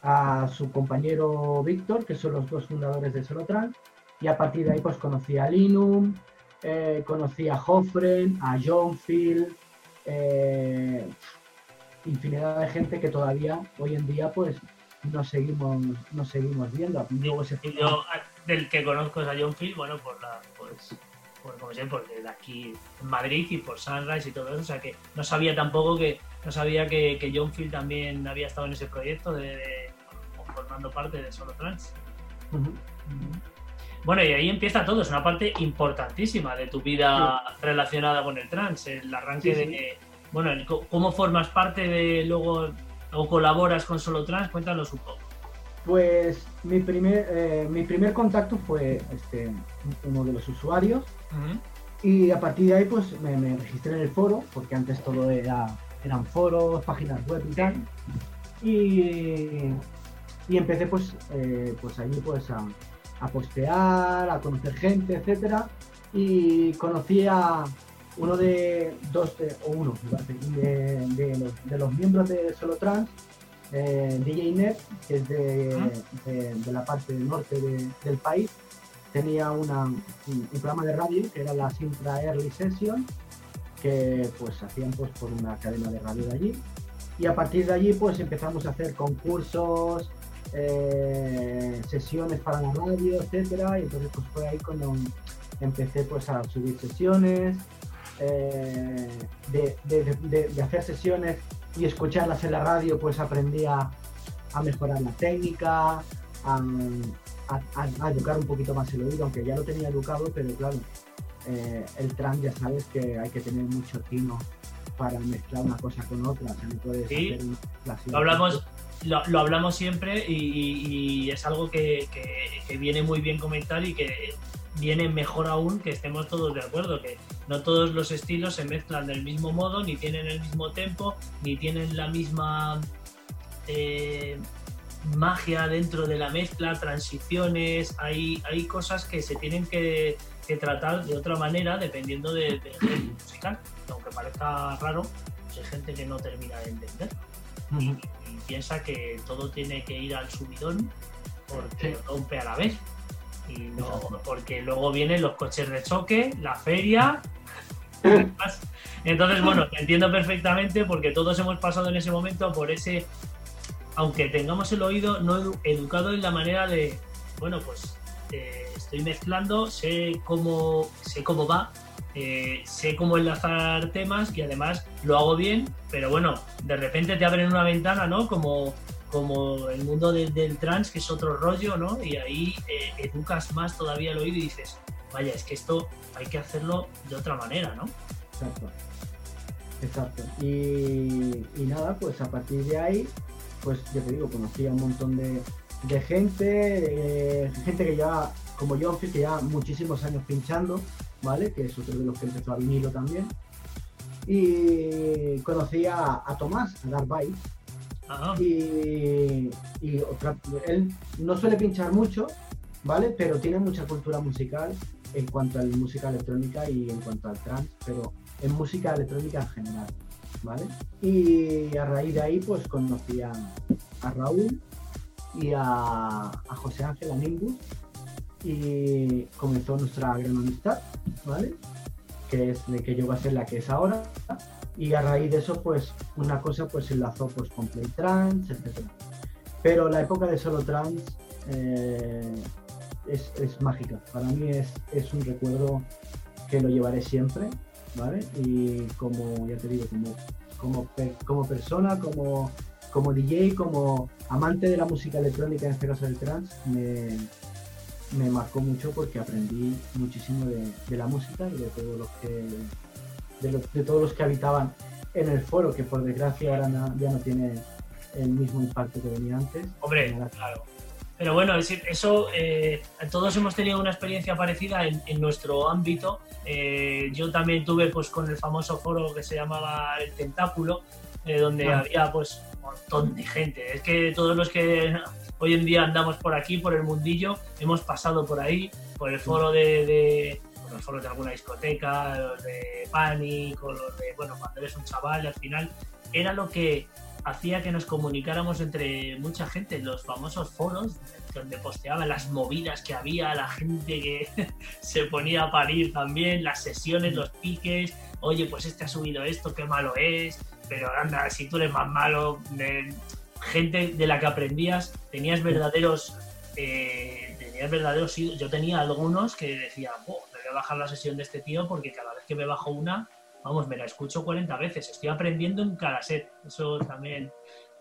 a su compañero Víctor, que son los dos fundadores de Solotran, y a partir de ahí pues conocí a Linum, eh, conocí a Hoffren, a John Phil, eh, infinidad de gente que todavía hoy en día pues nos seguimos, nos seguimos viendo. yo, del que conozco es a John Phil, bueno, por la, pues, por, como sé, porque de aquí en Madrid y por Sunrise y todo eso, o sea que no sabía tampoco que, no sabía que, que John Field también había estado en ese proyecto de, de- formando parte de Solo Trans. Bueno, y ahí empieza todo, es una parte importantísima de tu vida relacionada con el trans, el arranque Sí, sí. de, bueno, el cómo formas parte de luego o colaboras con Solo Trans, cuéntanos un poco. Pues mi primer, eh, mi primer contacto fue este, uno de los usuarios y a partir de ahí pues me, me registré en el foro, porque antes todo era, eran foros, páginas web y tal. Y, y empecé pues, eh, pues allí pues a, a postear, a conocer gente, etcétera. Y conocí a uno de dos de- o uno de, de los, de los miembros de Solo Trans, eh, DJ Net, que es de, la parte norte de- del país. Tenía una- un, un programa de radio que era la Sintra Early Session, que pues hacían pues por una cadena de radio de allí. Y a partir de allí pues empezamos a hacer concursos, eh, sesiones para la radio, etcétera. Y entonces pues fue ahí cuando empecé pues a subir sesiones, eh, de, de- de- de- de hacer sesiones y escucharlas en la radio pues aprendí a, a mejorar la técnica, a, a- a- a educar un poquito más el oído, aunque ya lo tenía educado, pero claro, eh, el trans ya sabes que hay que tener mucho tino para mezclar una cosa con otra, o sea, no puedes Sí. hacer una hablamos, lo, hablamos siempre y, es algo que, viene muy bien comentar y que viene mejor aún que estemos todos de acuerdo, que no todos los estilos se mezclan del mismo modo, ni tienen el mismo tempo, ni tienen la misma eh, magia dentro de la mezcla, transiciones, hay, hay cosas que se tienen que, tratar de otra manera dependiendo de- del género musical. Aunque parezca raro, hay gente que no termina de entender y, piensa que todo tiene que ir al subidón porque Sí. rompe a la vez. Y no, porque luego vienen los coches de choque, la feria. Entonces, bueno, te entiendo perfectamente porque todos hemos pasado en ese momento por ese, aunque tengamos el oído no edu- educado en la manera de, bueno, pues eh, estoy mezclando, sé cómo, sé cómo va, eh, sé cómo enlazar temas y además lo hago bien, pero bueno, de repente te abren una ventana, ¿no? Como, como el mundo del, trans, que es otro rollo, ¿no? Y ahí eh, educas más todavía el oído y dices, vaya, es que esto hay que hacerlo de otra manera, ¿no? Exacto. Exacto. Y, y nada, pues a partir de ahí, pues ya te digo, conocí a un montón de, gente, gente que ya, como yo, que ya muchísimos años pinchando, ¿vale? Que es otro de los que empezó a vinilo también. Y conocí a, a Tomás, a Dark Bites, Ah, y, y otra, él no suele pinchar mucho, ¿vale? Pero tiene mucha cultura musical en cuanto a la música electrónica y en cuanto al trance, pero en música electrónica en general, ¿vale? Y a raíz de ahí, pues conocí a, a Raúl y a, a José Ángel, a Nimbus, y comenzó nuestra gran amistad, ¿vale? Que es de que yo va a ser la que es ahora. Y a raíz de eso, pues una cosa pues se enlazó pues con Play Trans, etc. Pero la época de Solo Trans eh, es, es mágica. Para mí es, es un recuerdo que lo llevaré siempre, ¿vale? Y como, ya te digo, como, como, como persona, como, como DJ, como amante de la música electrónica, en este caso del trans, me, me marcó mucho porque aprendí muchísimo de, de la música y de todos los que de, de todos los que habitaban en el foro, que por desgracia ahora na- ya no tiene el mismo impacto que venía antes. Hombre, claro. Pero bueno, es decir, eso, eh, todos hemos tenido una experiencia parecida en, en nuestro ámbito. Eh, yo también tuve pues con el famoso foro que se llamaba El Tentáculo, eh, donde Ah. había pues un montón de gente. Es que todos los que hoy en día andamos por aquí, por el mundillo, hemos pasado por ahí, por el foro de, de por de alguna discoteca, los de Panic, o los de, bueno, cuando eres un chaval, al final era lo que hacía que nos comunicáramos entre mucha gente, los famosos foros donde posteaban las movidas que había, la gente que se ponía a parir también, las sesiones, los piques, oye, pues este ha subido esto, qué malo es, pero anda, si tú eres más malo, de- gente de la que aprendías, tenías verdaderos, eh, tenías verdaderos, yo tenía algunos que decía, "Oh, a bajar la sesión de este tío porque cada vez que me bajo una, vamos, me la escucho 40 veces. Estoy aprendiendo en cada set. Eso también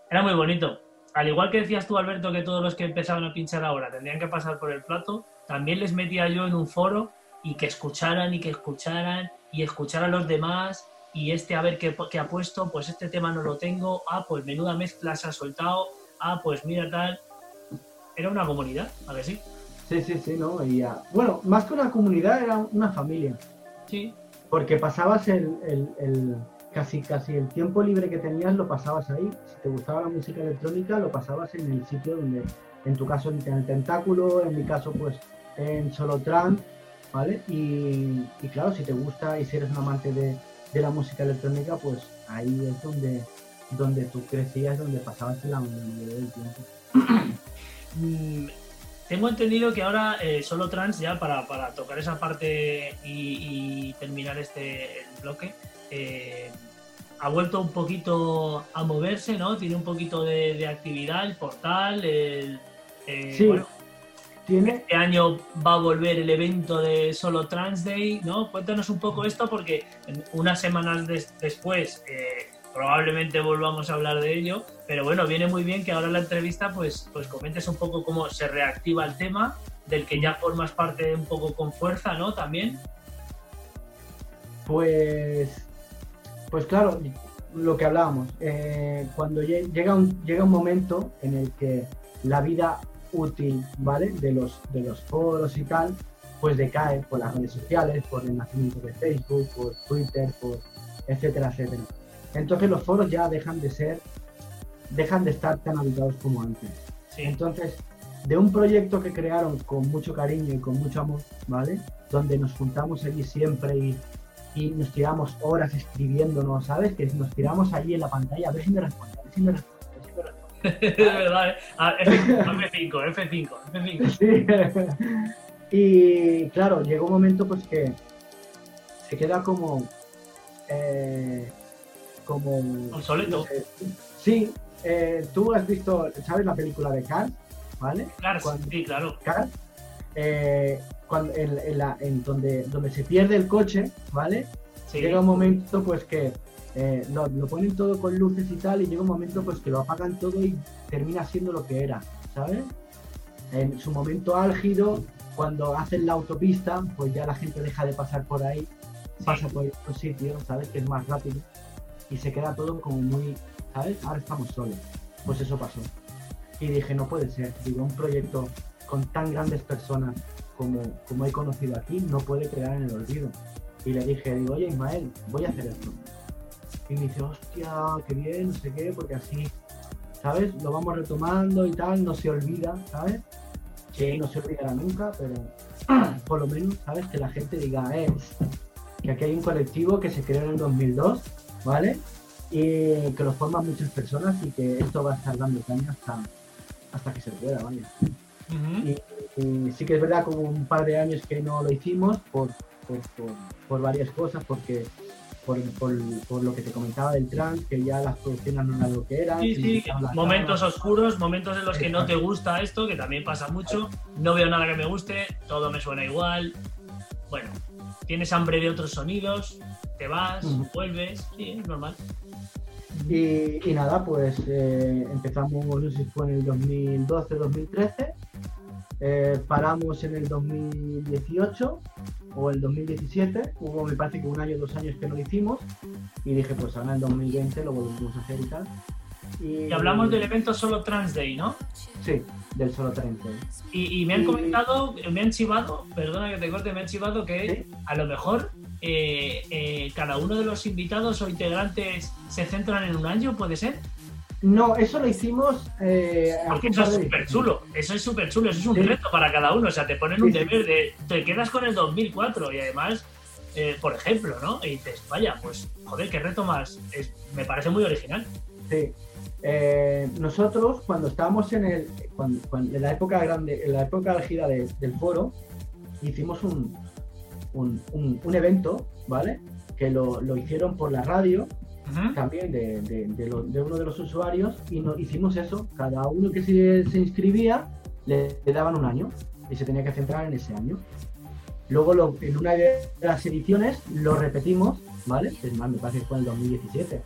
era muy bonito. Al igual que decías tú, Alberto, que todos los que empezaban a pinchar ahora tendrían que pasar por el plato, también les metía yo en un foro y que escucharan y que escucharan y escuchar a los demás y este a ver qué, qué ha puesto, pues este tema no lo tengo, ah, pues menuda mezcla se ha soltado, ah, pues mira tal. Era una comunidad, ¿a que sí? Sí, sí, sí, ¿no? Y, bueno, más que una comunidad era una familia. Sí. Porque pasabas el, el, casi, casi el tiempo libre que tenías lo pasabas ahí. Si te gustaba la música electrónica, lo pasabas en el sitio donde, en tu caso en el Tentáculo, en mi caso pues en Solotran, ¿vale? Y, y claro, si te gusta y si eres un amante de, de la música electrónica, pues ahí es donde, donde tú crecías, donde pasabas la mayoría del tiempo. Mm, tengo entendido que ahora eh, solo trans, ya para, para, tocar esa parte y, terminar este bloque, eh, ha vuelto un poquito a moverse, ¿no? Tiene un poquito de, actividad, el portal, el, eh, sí. Este año va a volver el evento de Solo Trans Day, ¿no? Cuéntanos un poco esto porque unas semanas después eh, probablemente volvamos a hablar de ello, pero bueno, viene muy bien que ahora en la entrevista pues, pues comentes un poco cómo se reactiva el tema, del que ya formas parte un poco con fuerza, ¿no? También. Pues, pues claro, lo que hablábamos, eh, cuando llega un, llega un momento en el que la vida útil, ¿vale? De los, de los foros y tal, pues decae por las redes sociales, por el nacimiento de Facebook, por Twitter, por etcétera, etcétera. Entonces los foros ya dejan de ser, dejan de estar tan habitados como antes. Entonces, de un proyecto que crearon con mucho cariño y con mucho amor, ¿vale? Donde nos juntamos allí siempre y, y nos tiramos horas escribiéndonos, ¿sabes? Que nos tiramos allí en la pantalla, a ver si me responde, a ver si me responde es verdad, ¿eh? ah, F5, F5, F5. Y claro, llegó un momento pues que se queda como. Eh, como. Obsoleto. sí, eh, tú has visto, ¿sabes la película de Cars? ¿Vale? Cars, sí, claro. Cars, eh, cuando, en, la, en donde, donde se pierde el coche, ¿vale? Llega un momento pues que eh, lo, ponen todo con luces y tal, y llega un momento pues que lo apagan todo y termina siendo lo que era, ¿sabes? En su momento álgido, cuando hacen la autopista, pues ya la gente deja de pasar por ahí, pasa por otro sitio, ¿sabes? Que es más rápido, y se queda todo como muy, ¿sabes? Ahora estamos solos. Pues eso pasó. Y dije, no puede ser, digo, un proyecto con tan grandes personas como, como he conocido aquí, no puede quedar en el olvido. Y le dije, digo, oye Ismael, voy a hacer esto y me dice, hostia, qué bien, no sé qué, porque así, ¿sabes? Lo vamos retomando y tal, no se olvida, ¿sabes? Que no se olvidará nunca, pero por lo menos, ¿sabes? Que la gente diga, eh, que aquí hay un colectivo que se creó en el 2002, ¿vale? Y que lo forman muchas personas y que esto va a estar dando caña hasta, hasta que se pueda, ¿vale? y, sí que es verdad, como un par de años que no lo hicimos por, por, por varias cosas, porque por, lo que te comentaba del trans, que ya las producciones no eran lo que eran. Sí, sí, momentos oscuros, momentos en los que no te gusta esto, que también pasa mucho, no veo nada que me guste, todo me suena igual. Bueno, tienes hambre de otros sonidos, te vas, vuelves, sí, es normal. Y, nada, pues eh, empezamos, no sé si fue en el 2012-2013, eh, paramos en el 2018 o el 2017, hubo me parece que un año, dos años que lo hicimos, y dije, pues ahora en el 2020 lo volvemos a hacer y tal. Y, hablamos del evento Solo Trans Day, ¿no? Sí, del Solo Trans Day. Y, me han comentado, me han chivado, perdona que te corte, me han chivado que a lo mejor eh, eh, cada uno de los invitados o integrantes se centran en un año, ¿puede ser? No, eso lo hicimos. Eh, Porque eso es súper chulo. Eso es súper chulo. Eso es un reto para cada uno. O sea, te ponen un deber de. Te quedas con el 2004 y además, eh, por ejemplo, ¿no? Y dices, vaya, pues, joder, qué reto más. me parece muy original. Sí. Eh, nosotros, cuando estábamos en, el, en la época grande, en la época álgida del foro, hicimos un, un, un, evento, ¿vale? Que lo, lo hicieron por la radio también de, de, uno de los usuarios y nos hicimos eso. Cada uno que se, se inscribía le, daban un año y se tenía que centrar en ese año. Luego en una de las ediciones lo repetimos, ¿vale? Es más, me parece que fue en el 2017.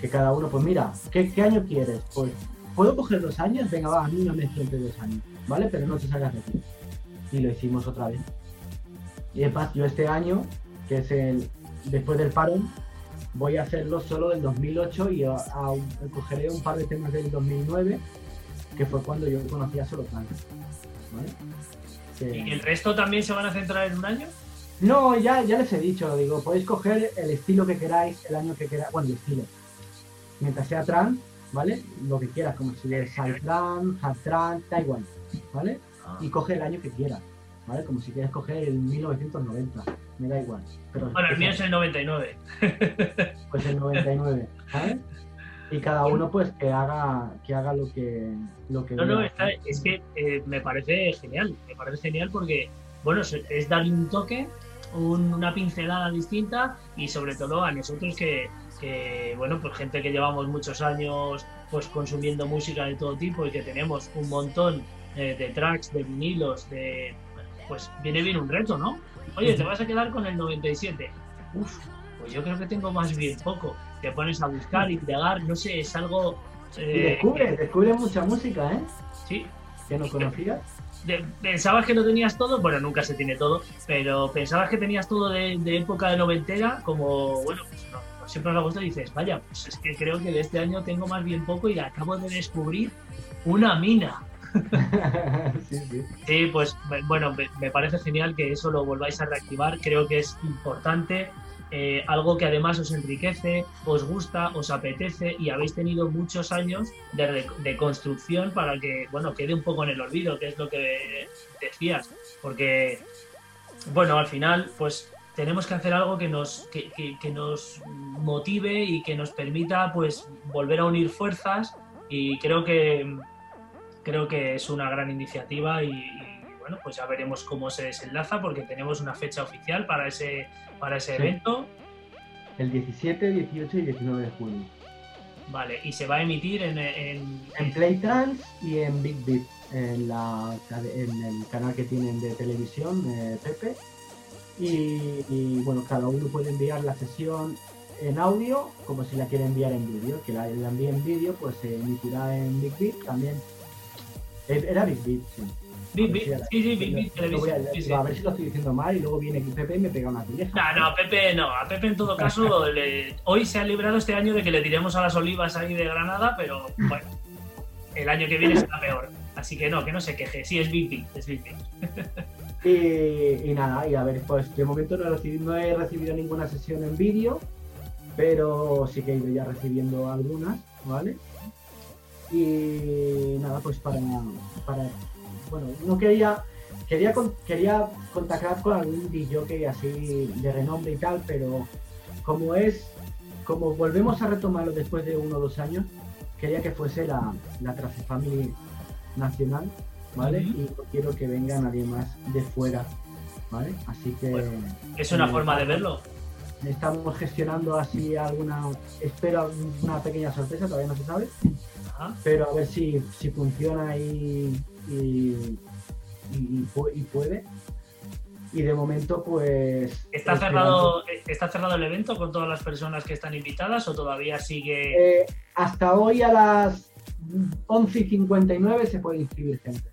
Que cada uno, pues mira, ¿qué, año quieres? Pues, ¿puedo coger dos años? Venga, va, a mí una mezcla entre dos años, ¿vale? Pero no te salgas de aquí. Y lo hicimos otra vez. Y es más, yo este año, que es el después del parón, voy a hacerlo solo del 2008 y cogeré un par de temas del 2009, que fue cuando yo conocía solo Plan. ¿Y el resto también se van a centrar en un año? No, ya, ya les he dicho, digo, podéis coger el estilo que queráis, el año que queráis, bueno, el estilo. Mientras sea trans, ¿vale? Lo que quieras, como si es hard trans, hard trans, da igual, ¿vale? Ah. Y coge el año que quieras, ¿vale? Como si quieres coger el 1990, me da igual. Pero bueno, el mío es el 99. Pues el 99, ¿sabes? y cada uno pues que haga que haga lo que lo que no no es que eh, me parece genial me parece genial porque bueno es darle un toque una pincelada distinta y sobre todo a nosotros que, que, bueno pues gente que llevamos muchos años pues consumiendo música de todo tipo y que tenemos un montón eh, de tracks de vinilos de pues viene bien un reto no oye te vas a quedar con el 97 Uf, pues yo creo que tengo más bien poco te pones a buscar, y indagar, no sé, es algo... Eh, descubre, descubre mucha música, ¿eh? Sí. ¿Que no conocías? pensabas que no tenías todo, bueno, nunca se tiene todo, pero pensabas que tenías todo de, época de noventera, como, bueno, pues no, siempre nos gusta y dices, vaya, pues es que creo que de este año tengo más bien poco y acabo de descubrir una mina. sí, sí. sí, pues bueno, me parece genial que eso lo volváis a reactivar, creo que es importante eh, algo que además os enriquece, os gusta, os apetece y habéis tenido muchos años de, construcción para que, bueno, quede un poco en el olvido, que es lo que decías, porque, bueno, al final, pues tenemos que hacer algo que nos, que, nos motive y que nos permita, pues, volver a unir fuerzas y creo que, creo que es una gran iniciativa y bueno, pues ya veremos cómo se desenlaza porque tenemos una fecha oficial para ese, para ese evento. El 17, 18 y 19 de junio. Vale, y se va a emitir en... En, en Playtrans y en Big Beat, en, la, en el canal que tienen de televisión, eh, Pepe. Y, bueno, cada uno puede enviar la sesión en audio como si la quiere enviar en vídeo. Que la, la envíe en vídeo, pues se emitirá en Big Beat también. Eh, era Big Beat, sí. Sí, sí, Big Televisión. A ver si lo estoy diciendo mal y luego viene Pepe y me pega una pilleja. No, no, Pepe no. A Pepe en todo caso, hoy se ha librado este año de que le diremos a las olivas ahí de Granada, pero bueno, el año que viene será peor. Así que no, que no se queje. Sí, es Big es Big y, y, nada, y a ver, pues de momento no he, recibido, no he recibido ninguna sesión en vídeo, pero sí que he ido ya recibiendo algunas, ¿vale? Y nada, pues para, para bueno, no quería, quería, quería contactar con algún DJ así de renombre y tal, pero como es, como volvemos a retomarlo después de uno o dos años, quería que fuese la, la Trace Family nacional, ¿vale? Y no quiero que venga nadie más de fuera, ¿vale? Así que... es una forma de verlo. Estamos gestionando así alguna, espero una pequeña sorpresa, todavía no se sabe, pero a ver si, si funciona y y, y, puede. Y de momento, pues. ¿Está cerrado, ¿Está cerrado el evento con todas las personas que están invitadas o todavía sigue.? Eh, hasta hoy a las 11 y 59 se puede inscribir gente.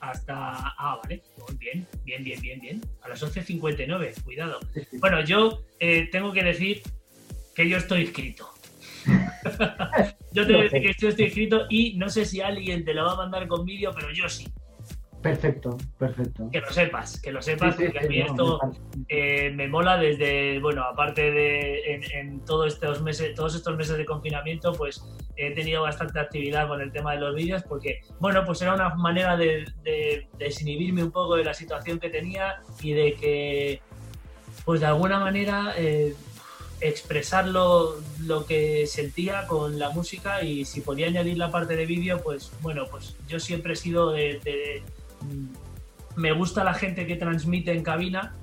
Hasta. Ah, vale. Bien, bien, bien, bien, bien. A las 11.59, cuidado. Bueno, yo eh, tengo que decir que yo estoy inscrito. yo te voy a decir que yo estoy escrito y no sé si alguien te lo va a mandar con vídeo, pero yo sí. Perfecto, perfecto. Que lo sepas, que lo sepas, porque a mí esto eh, me mola desde, bueno, aparte de en, todos estos meses, todos estos meses de confinamiento, pues he tenido bastante actividad con el tema de los vídeos, porque, bueno, pues era una manera de, desinhibirme un poco de la situación que tenía y de que, pues de alguna manera, eh, expresar lo, que sentía con la música y si podía añadir la parte de vídeo, pues bueno, pues yo siempre he sido de, mm, me gusta la gente que transmite en cabina.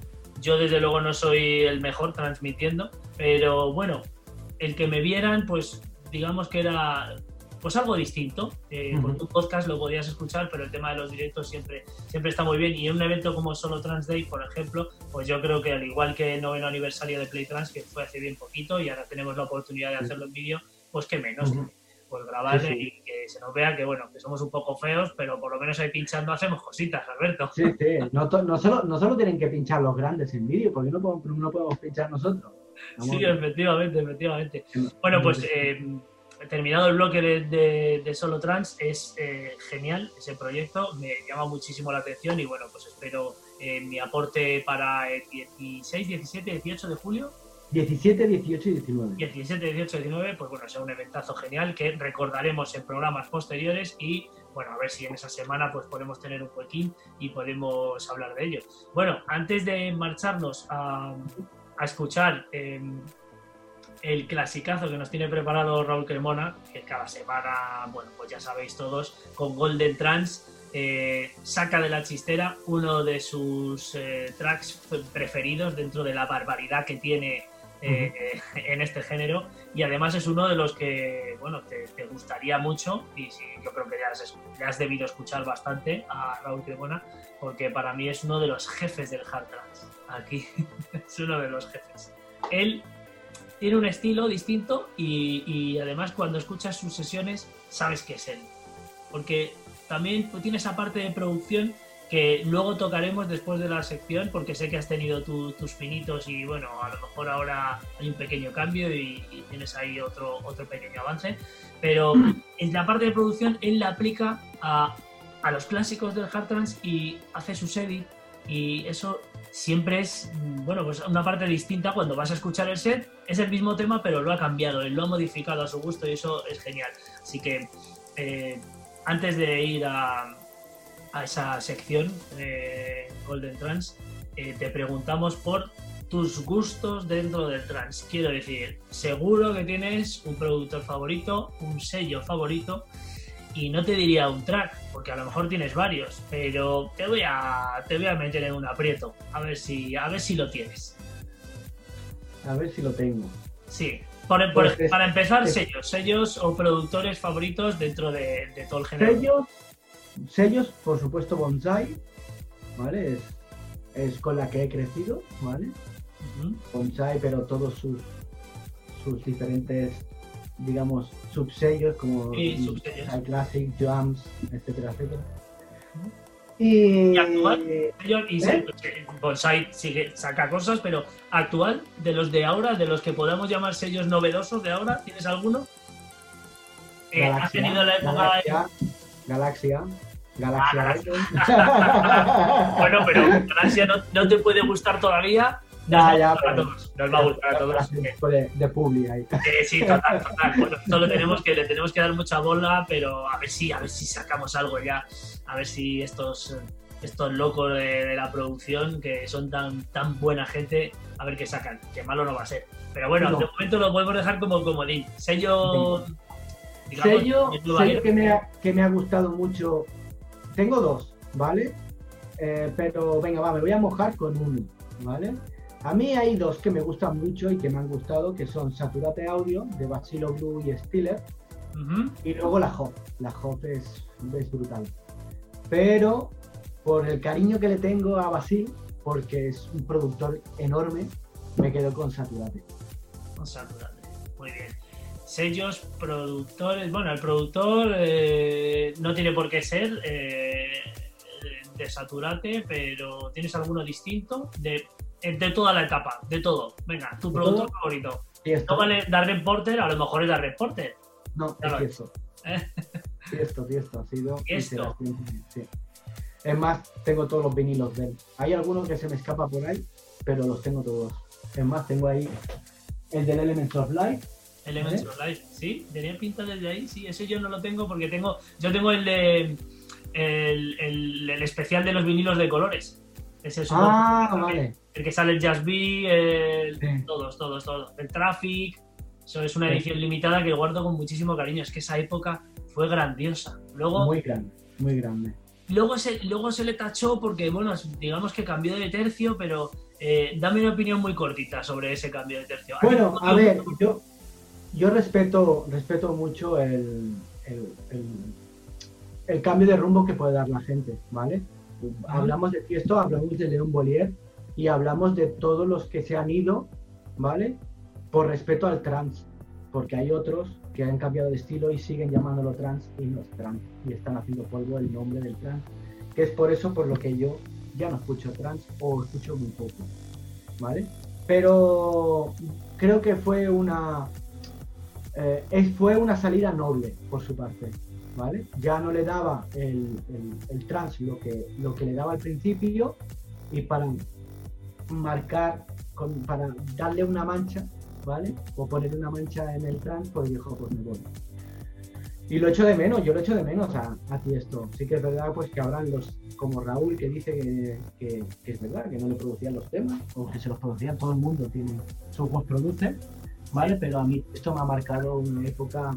Yo desde luego no soy el mejor transmitiendo, pero bueno, el que me vieran, pues digamos que era pues algo distinto. Eh, Por tu podcast lo podías escuchar, pero el tema de los directos siempre, siempre está muy bien. Y en un evento como Solo Trans Day, por ejemplo, pues yo creo que al igual que el noveno aniversario de Play Trans, que fue hace bien poquito y ahora tenemos la oportunidad de hacerlo en vídeo, pues qué menos. Pues grabar y que se nos vea que bueno, que somos un poco feos, pero por lo menos ahí pinchando hacemos cositas, Alberto. Sí, sí. No, no, solo, no solo tienen que pinchar los grandes en vídeo, porque no podemos, no podemos pinchar nosotros. Sí, efectivamente, efectivamente. Bueno, pues eh, terminado el bloque de, Solo Trans, es eh, genial ese proyecto, me llama muchísimo la atención y bueno, pues espero eh, mi aporte para el 16, 17, 18 de julio. 17, 18 y 19. 17, 18 y 19, pues bueno, sea un eventazo genial que recordaremos en programas posteriores y bueno, a ver si en esa semana pues podemos tener un huequín y podemos hablar de ello. Bueno, antes de marcharnos a, a escuchar eh, el clasicazo que nos tiene preparado Raúl Cremona, que cada semana, bueno, pues ya sabéis todos, con Golden Trans, eh, saca de la chistera uno de sus eh, tracks preferidos dentro de la barbaridad que tiene en este género. Y además es uno de los que, bueno, te, gustaría mucho y sí, yo creo que ya has, ya has, debido escuchar bastante a Raúl Cremona porque para mí es uno de los jefes del hard trance aquí es uno de los jefes. Él tiene un estilo distinto y, además cuando escuchas sus sesiones sabes que es él. Porque también tiene esa parte de producción que luego tocaremos después de la sección porque sé que has tenido tus pinitos y bueno, a lo mejor ahora hay un pequeño cambio y, tienes ahí otro, otro pequeño avance. Pero en la parte de producción él la aplica a, a los clásicos del hard trance y hace su edits y eso siempre es, bueno, pues una parte distinta cuando vas a escuchar el set, es el mismo tema, pero lo ha cambiado, lo ha modificado a su gusto y eso es genial. Así que eh, antes de ir a, esa sección de Golden Trans, eh, te preguntamos por tus gustos dentro del trans. Quiero decir, seguro que tienes un productor favorito, un sello favorito y no te diría un track, porque a lo mejor tienes varios, pero te voy a, te voy a meter en un aprieto, a ver si, a ver si lo tienes. A ver si lo tengo. Sí, por, pues para empezar, sellos, sellos o productores favoritos dentro de, todo el género. Sellos, sellos, por supuesto, Bonsai, ¿vale? Es, con la que he crecido, ¿vale? Bonsai, pero todos sus, sus diferentes digamos, subsellos como sí, Classic, Jams, etcétera, etcétera. Y, actual, y ¿Eh? Bonsai sigue, saca cosas, pero actual, de los de ahora, de los que podamos llamar sellos novedosos de ahora, ¿tienes alguno? Eh, Galaxia, tenido la época Galaxia, Galaxia, ah, bueno, pero Galaxia no, no, te puede gustar todavía ya, ya, para todos. Nos va a gustar a todos. De, de publi ahí. sí, total, total. Bueno, solo tenemos que, le tenemos que dar mucha bola, pero a ver si, a ver si sacamos algo ya. A ver si estos, estos locos de, la producción, que son tan, tan buena gente, a ver qué sacan. Que malo no va a ser. Pero bueno, de momento lo podemos dejar como comodín. Sello. Digamos, sello, sello que, me ha, que me ha gustado mucho. Tengo dos, ¿vale? Eh, pero venga, va, me voy a mojar con uno, ¿vale? A mí hay dos que me gustan mucho y que me han gustado, que son Saturate Audio, de Bacilo Blue y Stiller, y luego la Hop. La Hop es, brutal. Pero por el cariño que le tengo a Basil, porque es un productor enorme, me quedo con Saturate. Con Saturate, muy bien. Sellos, productores. Bueno, el productor eh, no tiene por qué ser eh, de Saturate, pero ¿tienes alguno distinto? De de toda la etapa, de todo. Venga, tu producto favorito. No vale Darren Porter, a lo mejor es Darren Porter. No, es Tiesto. ¿Eh? Tiesto, Tiesto, ha sido. Tiesto. Sí. Es más, tengo todos los vinilos de él. Hay algunos que se me escapa por ahí, pero los tengo todos. Es más, tengo ahí el del Elements of Life. Elements ¿Eh? of Life, sí, tenía pinta desde ahí, sí, ese yo no lo tengo porque tengo, yo tengo el de el, el especial de los vinilos de colores. Ese es ah, vale. El que sale el Jazz el, todos, todos, todos. El Traffic. Eso es una edición limitada que guardo con muchísimo cariño. Es que esa época fue grandiosa. Luego, muy grande, muy grande. Luego se, luego se le tachó porque, bueno, digamos que cambió de tercio, pero eh, dame una opinión muy cortita sobre ese cambio de tercio. Bueno, a ver, yo, yo respeto, respeto mucho el, el, cambio de rumbo que puede dar la gente, ¿vale? Hablamos de Tiesto, hablamos de León Bollier y hablamos de todos los que se han ido, ¿vale? Por respeto al trans, porque hay otros que han cambiado de estilo y siguen llamándolo trans y no es trans, y están haciendo polvo el nombre del trans, que es por eso por lo que yo ya no escucho trans o escucho muy poco, ¿vale? Pero creo que fue una eh, fue una salida noble por su parte, ¿vale? Ya no le daba el, el, trans lo que, lo que le daba al principio y para marcar, para darle una mancha, ¿vale? O poner una mancha en el trans, pues dijo, pues me voy. Y lo echo de menos, yo lo echo de menos a, a ti esto. Sí que es verdad pues que habrán los, como Raúl, que dice que, que, es verdad, que no le producían los temas, o que se los producían, todo el mundo tiene su produce, ¿vale? Pero a mí esto me ha marcado una época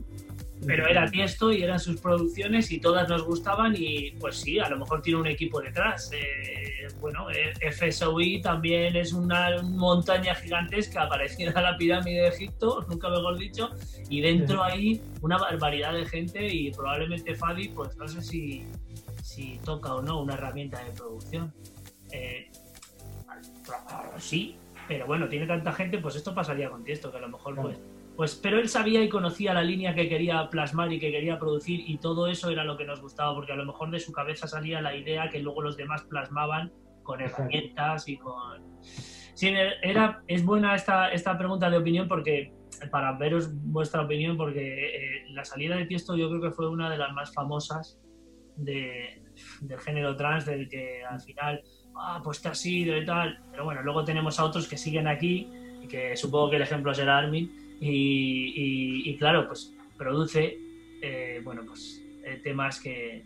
pero era Tiesto y eran sus producciones y todas nos gustaban y pues sí, a lo mejor tiene un equipo detrás. Eh, bueno, eh, FSOI también es una montaña gigantesca parecida a la pirámide de Egipto, nunca mejor dicho, y dentro hay una barbaridad de gente y probablemente Fadi, pues no sé si, si toca o no una herramienta de producción. Eh, sí, pero bueno, tiene tanta gente, pues esto pasaría con Tiesto, que a lo mejor pues pues, pero él sabía y conocía la línea que quería plasmar y que quería producir y todo eso era lo que nos gustaba, porque a lo mejor de su cabeza salía la idea que luego los demás plasmaban con herramientas y con... Sí, era, es buena esta, esta pregunta de opinión porque para veros vuestra opinión, porque eh, la salida de Tiesto yo creo que fue una de las más famosas de, del género trans, del que al final, ah, pues te ha sido y tal, pero bueno, luego tenemos a otros que siguen aquí, y que supongo que el ejemplo será Armin, y, claro, pues produce, eh, bueno, pues eh, temas que,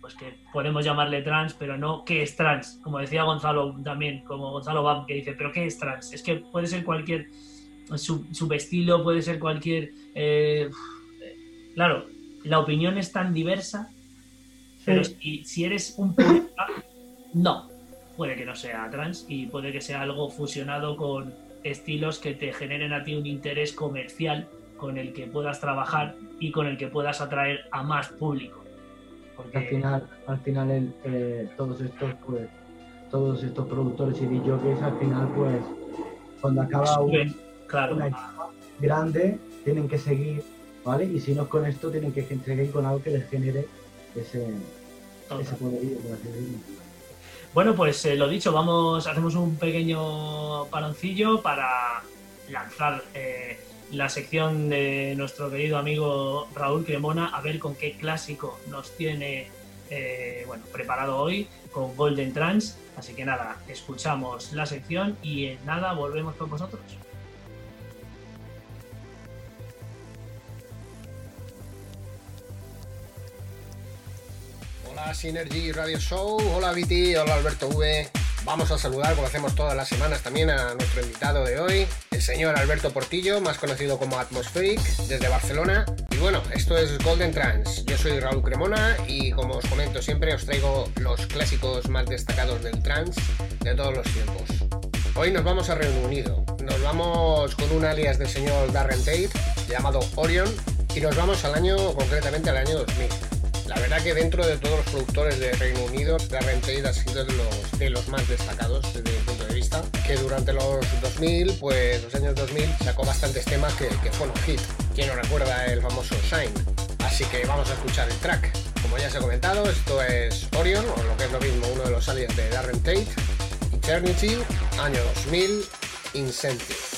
pues que podemos llamarle trans, pero no qué es trans, como decía Gonzalo también, como Gonzalo Bam, que dice, pero qué es trans, es que puede ser cualquier subestilo, puede ser cualquier... Eh, claro, la opinión es tan diversa, pero si, si eres un purista, no, puede que no sea trans y puede que sea algo fusionado con estilos que te generen a ti un interés comercial con el que puedas trabajar y con el que puedas atraer a más público. Porque al final, al final eh, todos estos pues todos estos productores y DJs al final pues cuando acaba un, claro. una grande tienen que seguir, ¿vale? Y si no es con esto tienen que seguir con algo que les genere ese, ese poderío, por así decirlo. Bueno, pues eh, lo dicho, vamos, hacemos un pequeño paloncillo para lanzar eh, la sección de nuestro querido amigo Raúl Cremona, a ver con qué clásico nos tiene eh, bueno, preparado hoy con Golden Trans. Así que nada, escuchamos la sección y en nada volvemos con vosotros. Hola Synergy Radio Show, hola Viti, hola Alberto V. Vamos a saludar, como hacemos todas las semanas también, a nuestro invitado de hoy, el señor Alberto Portillo, más conocido como Atmospheric, desde Barcelona. Y bueno, esto es Golden Trans. Yo soy Raúl Cremona y como os comento siempre, os traigo los clásicos más destacados del trance de todos los tiempos. Hoy nos vamos a Reino Unido. Nos vamos con un alias del señor Darren Tate llamado Orion y nos vamos al año, concretamente al año 2000. La verdad que dentro de todos los productores de Reino Unido, Darren Tate ha sido de los, de los más destacados desde mi punto de vista, que durante los 2000, pues los años 2000, sacó bastantes temas que, fueron hit. ¿Quién no recuerda el famoso Shine? Así que vamos a escuchar el track. Como ya se ha comentado, esto es Orion, o lo que es lo mismo, uno de los aliens de Darren Tate, Eternity, año 2000, Incentive.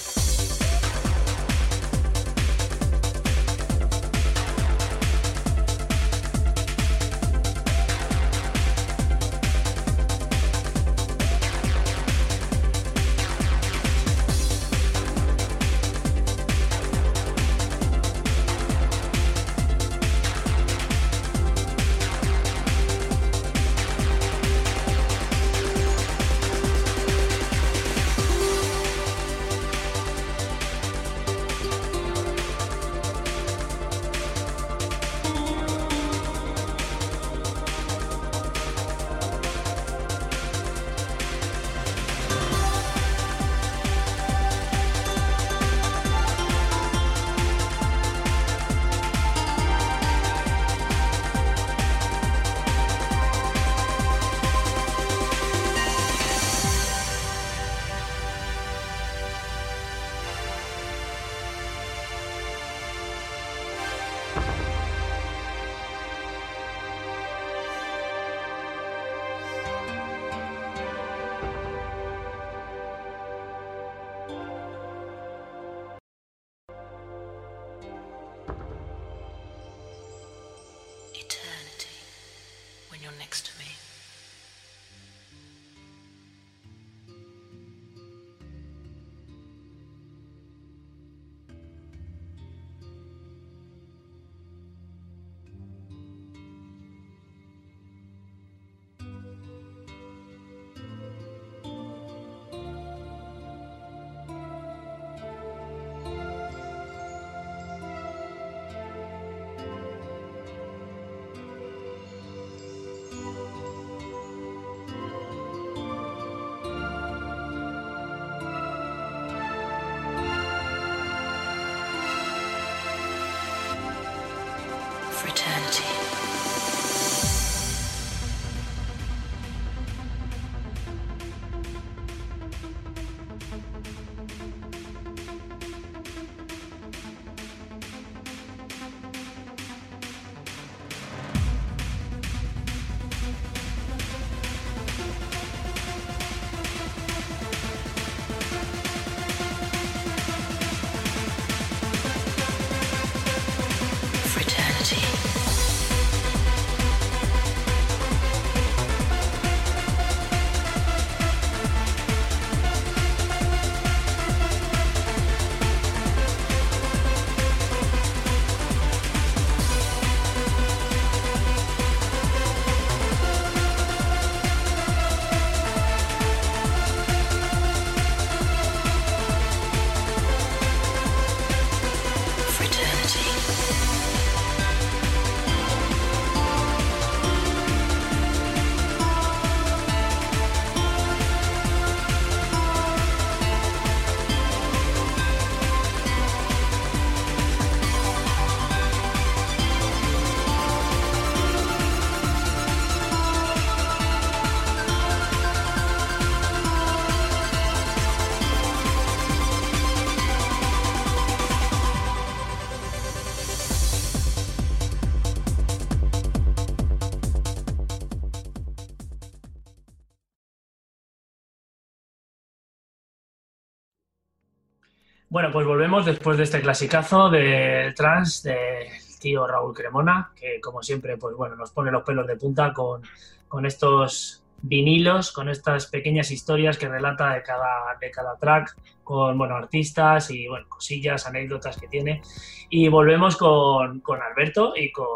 Bueno, pues volvemos después de este clasicazo del trans del tío Raúl Cremona, que como siempre, pues bueno, nos pone los pelos de punta con, con estos vinilos, con estas pequeñas historias que relata de cada, de cada track, con bueno, artistas y bueno, cosillas, anécdotas que tiene. Y volvemos con, con Alberto y con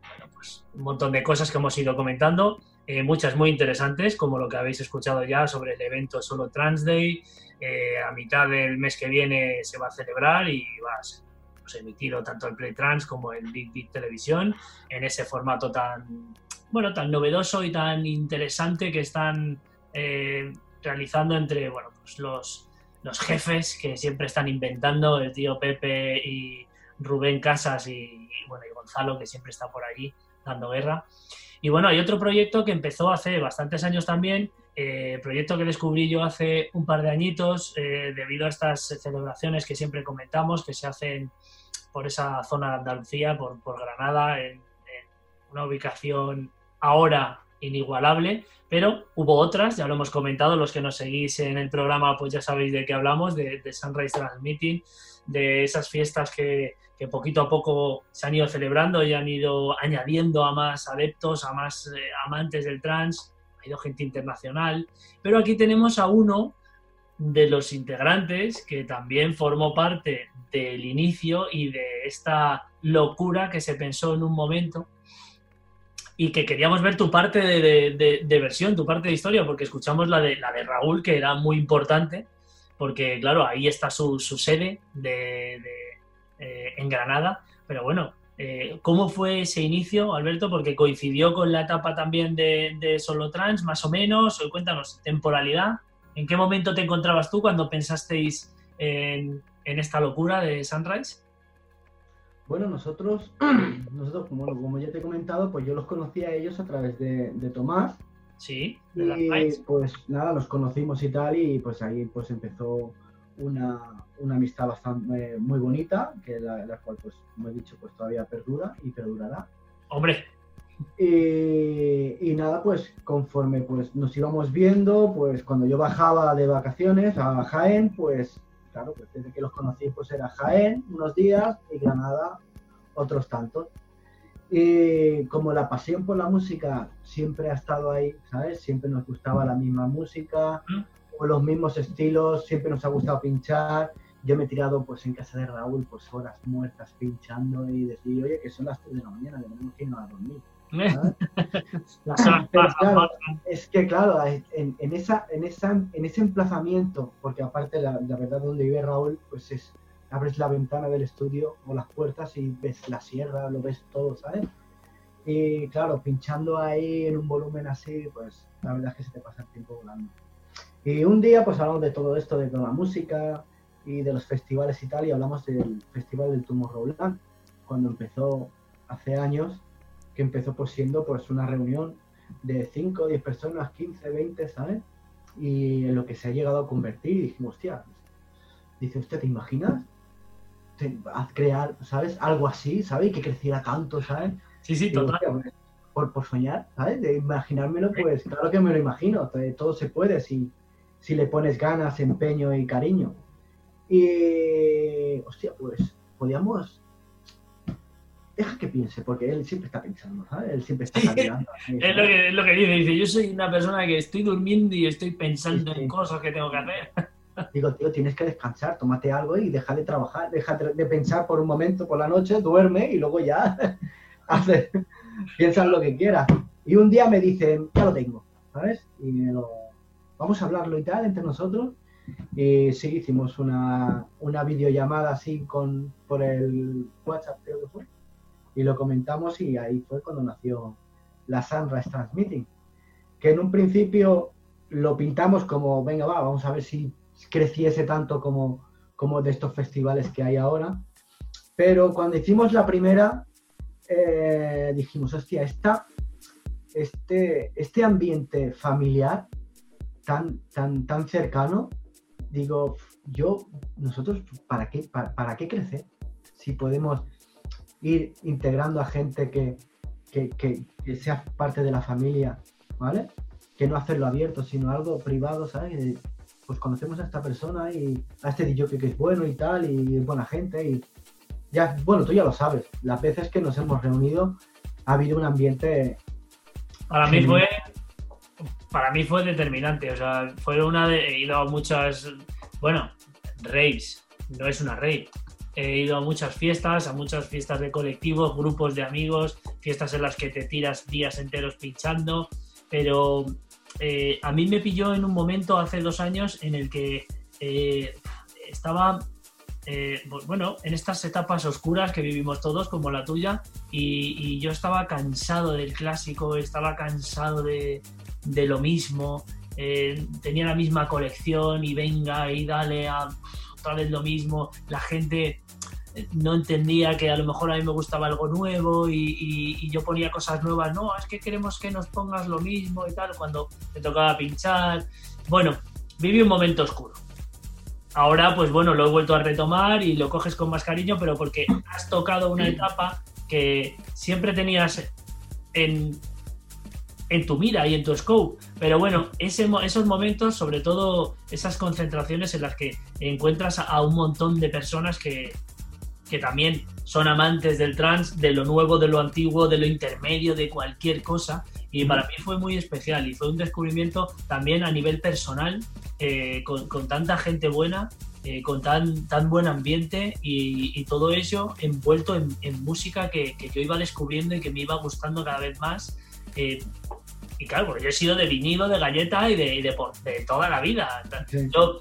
bueno, pues, un montón de cosas que hemos ido comentando, eh, muchas muy interesantes, como lo que habéis escuchado ya sobre el evento Solo Trans Day, a mitad del mes que viene se va a celebrar y va a ser pues, emitido tanto el Play Trans como el Big Big Televisión en ese formato tan, bueno, tan novedoso y tan interesante que están eh, realizando entre bueno, pues los, los jefes que siempre están inventando, el tío Pepe y Rubén Casas y, bueno, y Gonzalo que siempre está por allí dando guerra. Y bueno, hay otro proyecto que empezó hace bastantes años también, eh, proyecto que descubrí yo hace un par de añitos, eh, debido a estas celebraciones que siempre comentamos, que se hacen por esa zona de Andalucía, por, Granada, en, una ubicación ahora inigualable, pero hubo otras, ya lo hemos comentado, los que nos seguís en el programa pues ya sabéis de qué hablamos, de, Sunrise Transmitting, de esas fiestas que, poquito a poco se han ido celebrando y han ido añadiendo a más adeptos, a más eh, amantes del trans, ha ido gente internacional, pero aquí tenemos a uno de los integrantes que también formó parte del inicio y de esta locura que se pensó en un momento. Y que queríamos ver tu parte de, versión, tu parte de historia, porque escuchamos la de, la de Raúl, que era muy importante, porque claro, ahí está su, sede de, eh, en Granada, pero bueno, eh, ¿Cómo fue ese inicio, Alberto? Porque coincidió con la etapa también de, Solo Trans, más o menos. Cuéntanos, temporalidad. ¿En qué momento te encontrabas tú cuando pensasteis en, esta locura de Sunrise? Bueno, nosotros, nosotros como, ya te he comentado, pues yo los conocí a ellos a través de, Tomás. Sí, de y, Pues nada, los conocimos y tal, y pues ahí pues empezó una, una amistad bastante muy bonita, que la, la, cual, pues, como he dicho, pues todavía perdura y perdurará. Hombre. Y, nada, pues conforme pues nos íbamos viendo, pues cuando yo bajaba de vacaciones a Jaén, pues claro, pues desde que los conocí, pues era Jaén unos días y Granada otros tantos. Y como la pasión por la música siempre ha estado ahí, ¿sabes? Siempre nos gustaba la misma música, o los mismos estilos, siempre nos ha gustado pinchar. Yo me he tirado pues en casa de Raúl pues horas muertas pinchando y decir, oye, que son las 3 de la mañana, que tenemos que irnos a dormir. Pero claro, es que claro, en, en, esa, en, esa, en ese emplazamiento, porque aparte la, la verdad donde vive Raúl, pues es, abres la ventana del estudio o las puertas y ves la sierra, lo ves todo, ¿sabes? Y claro, pinchando ahí en un volumen así, pues la verdad es que se te pasa el tiempo volando. Y un día pues hablamos de todo esto, de la música y de los festivales y tal, y hablamos del Festival del Tomorrowland, cuando empezó hace años, que empezó pues siendo pues una reunión de 5, 10 personas, 15, 20, ¿sabes? Y en lo que se ha llegado a convertir, y dijimos, hostia, dice usted, ¿te imaginas? Haz crear, ¿sabes? Algo así, ¿sabes? Y que creciera tanto, ¿sabes? Sí, sí, total. Por, por, soñar, ¿sabes? De imaginármelo, pues claro que me lo imagino, todo se puede si, si le pones ganas, empeño y cariño. Y, hostia, pues podíamos deja que piense, porque él siempre está pensando, ¿sabes? Él siempre está sí, es, lo que, es lo que dice, dice, yo soy una persona que estoy durmiendo y estoy pensando en cosas que tengo que hacer. Digo, tío, tienes que descansar, tómate algo y deja de trabajar, deja de pensar por un momento por la noche, duerme y luego ya hace, piensa lo que quieras. Y un día me dicen, ya lo tengo, ¿sabes? Y me lo, vamos a hablarlo y tal entre nosotros. Y sí, hicimos una, una videollamada así con, por el WhatsApp, creo que fue y lo comentamos y ahí fue cuando nació la Sunrise Transmitting, que en un principio lo pintamos como, venga, va, vamos a ver si creciese tanto como, como de estos festivales que hay ahora, pero cuando hicimos la primera, eh, dijimos, hostia, esta, este, este ambiente familiar tan, tan, tan cercano, digo, yo, nosotros, ¿para qué, para, para qué crecer? Si podemos ir integrando a gente que, sea parte de la familia, ¿vale? Que no hacerlo abierto, sino algo privado, ¿sabes? Pues conocemos a esta persona y a este DJ que es bueno y tal, y es buena gente, y ya, bueno, tú ya lo sabes, las veces que nos hemos reunido ha habido un ambiente... Para mí fue... Para mí fue determinante, o sea, fue una de... He ido a muchas... Bueno, raves, no es una rave, He ido a muchas fiestas, a muchas fiestas de colectivos, grupos de amigos, fiestas en las que te tiras días enteros pinchando, pero eh, a mí me pilló en un momento hace dos años en el que eh, estaba, eh, bueno, en estas etapas oscuras que vivimos todos, como la tuya, y, yo estaba cansado del clásico, estaba cansado de, de lo mismo, tenía la misma colección y venga y dale a otra vez lo mismo, la gente no entendía que a lo mejor a mí me gustaba algo nuevo y, yo ponía cosas nuevas, no, es que queremos que nos pongas lo mismo y tal, cuando me tocaba pinchar. Bueno, viví un momento oscuro. Ahora, pues bueno, lo he vuelto a retomar y lo coges con más cariño, pero porque has tocado una etapa que siempre tenías en, en tu mira y en tu scope. Pero bueno, ese, esos momentos, sobre todo esas concentraciones en las que encuentras a un montón de personas que, que también son amantes del trans, de lo nuevo, de lo antiguo, de lo intermedio, de cualquier cosa. Y para mí fue muy especial y fue un descubrimiento también a nivel personal, eh, con, tanta gente buena, eh, con tan, tan buen ambiente y, todo ello envuelto en, música que, que, yo iba descubriendo y que me iba gustando cada vez más. Eh, y claro, yo he sido de vinilo, de galleta y de, de, toda la vida.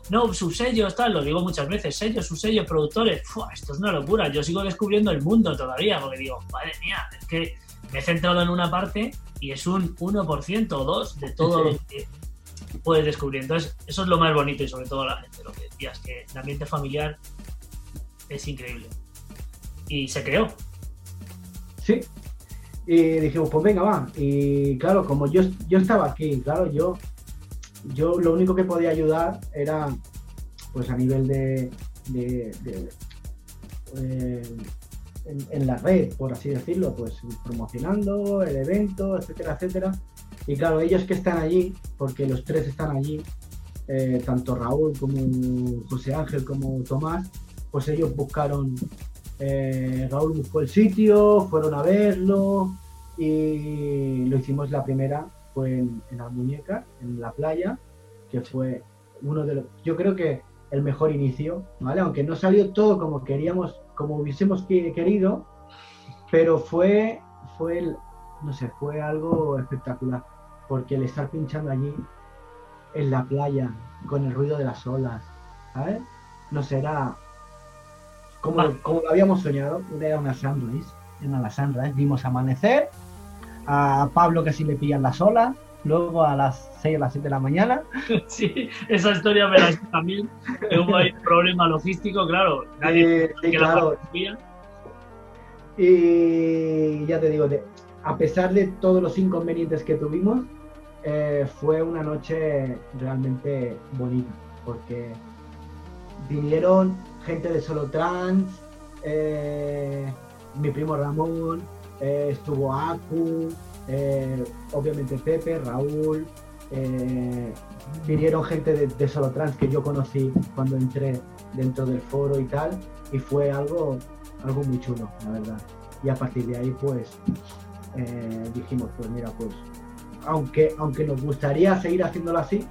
no, sus sellos, tal, lo digo muchas veces, sellos, sus sellos, productores. esto es una locura. Yo sigo descubriendo el mundo todavía, porque digo, madre mía, es que me he centrado en una parte y es un 1% o 2% de todo lo que puedes descubrir. Entonces, eso es lo más bonito y sobre todo la gente, lo que decías, que el ambiente familiar es increíble. Y se creó. Sí, y dijimos, pues venga, va. Y claro, como yo, yo estaba aquí, claro, yo, yo lo único que podía ayudar era, pues a nivel de, eh, en, la red, por así decirlo, pues promocionando el evento, etcétera, etcétera. Y claro, ellos que están allí, porque los tres están allí, eh, tanto Raúl como José Ángel como Tomás, pues ellos buscaron eh, Raúl buscó el sitio, fueron a verlo y lo hicimos la primera, fue en, en las muñecas, en la playa, que fue uno de los, yo creo que el mejor inicio, ¿vale? Aunque no salió todo como queríamos, como hubiésemos que- querido, pero fue, fue, el- no sé, fue algo espectacular, porque el estar pinchando allí en la playa con el ruido de las olas, ¿sabes? No sé, era como, Vale. como lo habíamos soñado, era una sunrise, era una sunrise, vimos amanecer, a Pablo casi le pillan las olas, luego a las 6 o las 7 de la mañana, Sí, esa historia me la sé también. que Hubo ahí un problema logístico, claro. Nadie Eh, sí, que la claro. Y ya te digo, a pesar de todos los inconvenientes que tuvimos, eh, fue una noche realmente bonita, porque vinieron gente de Solo Trans, eh, mi primo Ramón, eh, estuvo Aku, eh, obviamente Pepe, Raúl, vinieron gente de, de Solo Trans que yo conocí cuando entré dentro del foro y tal, y fue algo algo muy chulo, la verdad. Y a partir de ahí, pues, dijimos, pues mira, pues, aunque, aunque nos gustaría seguir haciéndolo así,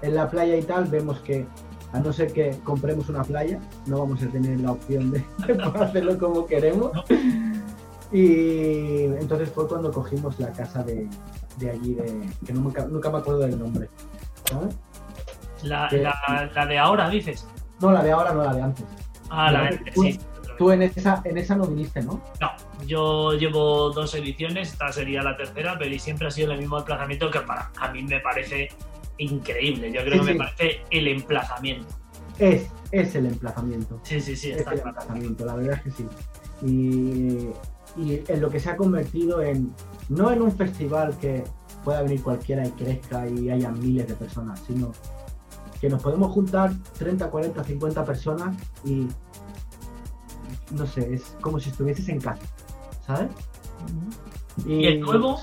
en la playa y tal, vemos que a no ser que compremos una playa, no vamos a tener la opción de, de poder hacerlo como queremos. Y entonces fue cuando cogimos la casa de, de allí, de, que nunca, nunca me acuerdo del nombre. ¿sabes? La, que- la- la de ahora, dices. No, la de ahora, no la de antes. Ah, la de tú- sí. Tú en esa, en esa no viniste, ¿no? No, yo llevo dos ediciones, esta sería la tercera, pero y siempre ha sido el mismo emplazamiento que para a mí me parece increíble. Yo creo Sí, que sí. me parece el emplazamiento. Es, es el emplazamiento. Sí, sí, sí, es el emplazamiento, la verdad es que sí. Y, y en lo que se ha convertido en, no en un festival que pueda venir cualquiera y crezca y haya miles de personas, sino que nos podemos juntar 30, 40, 50 personas y, no sé, es como si estuvieses en casa, ¿sabes? Y el nuevo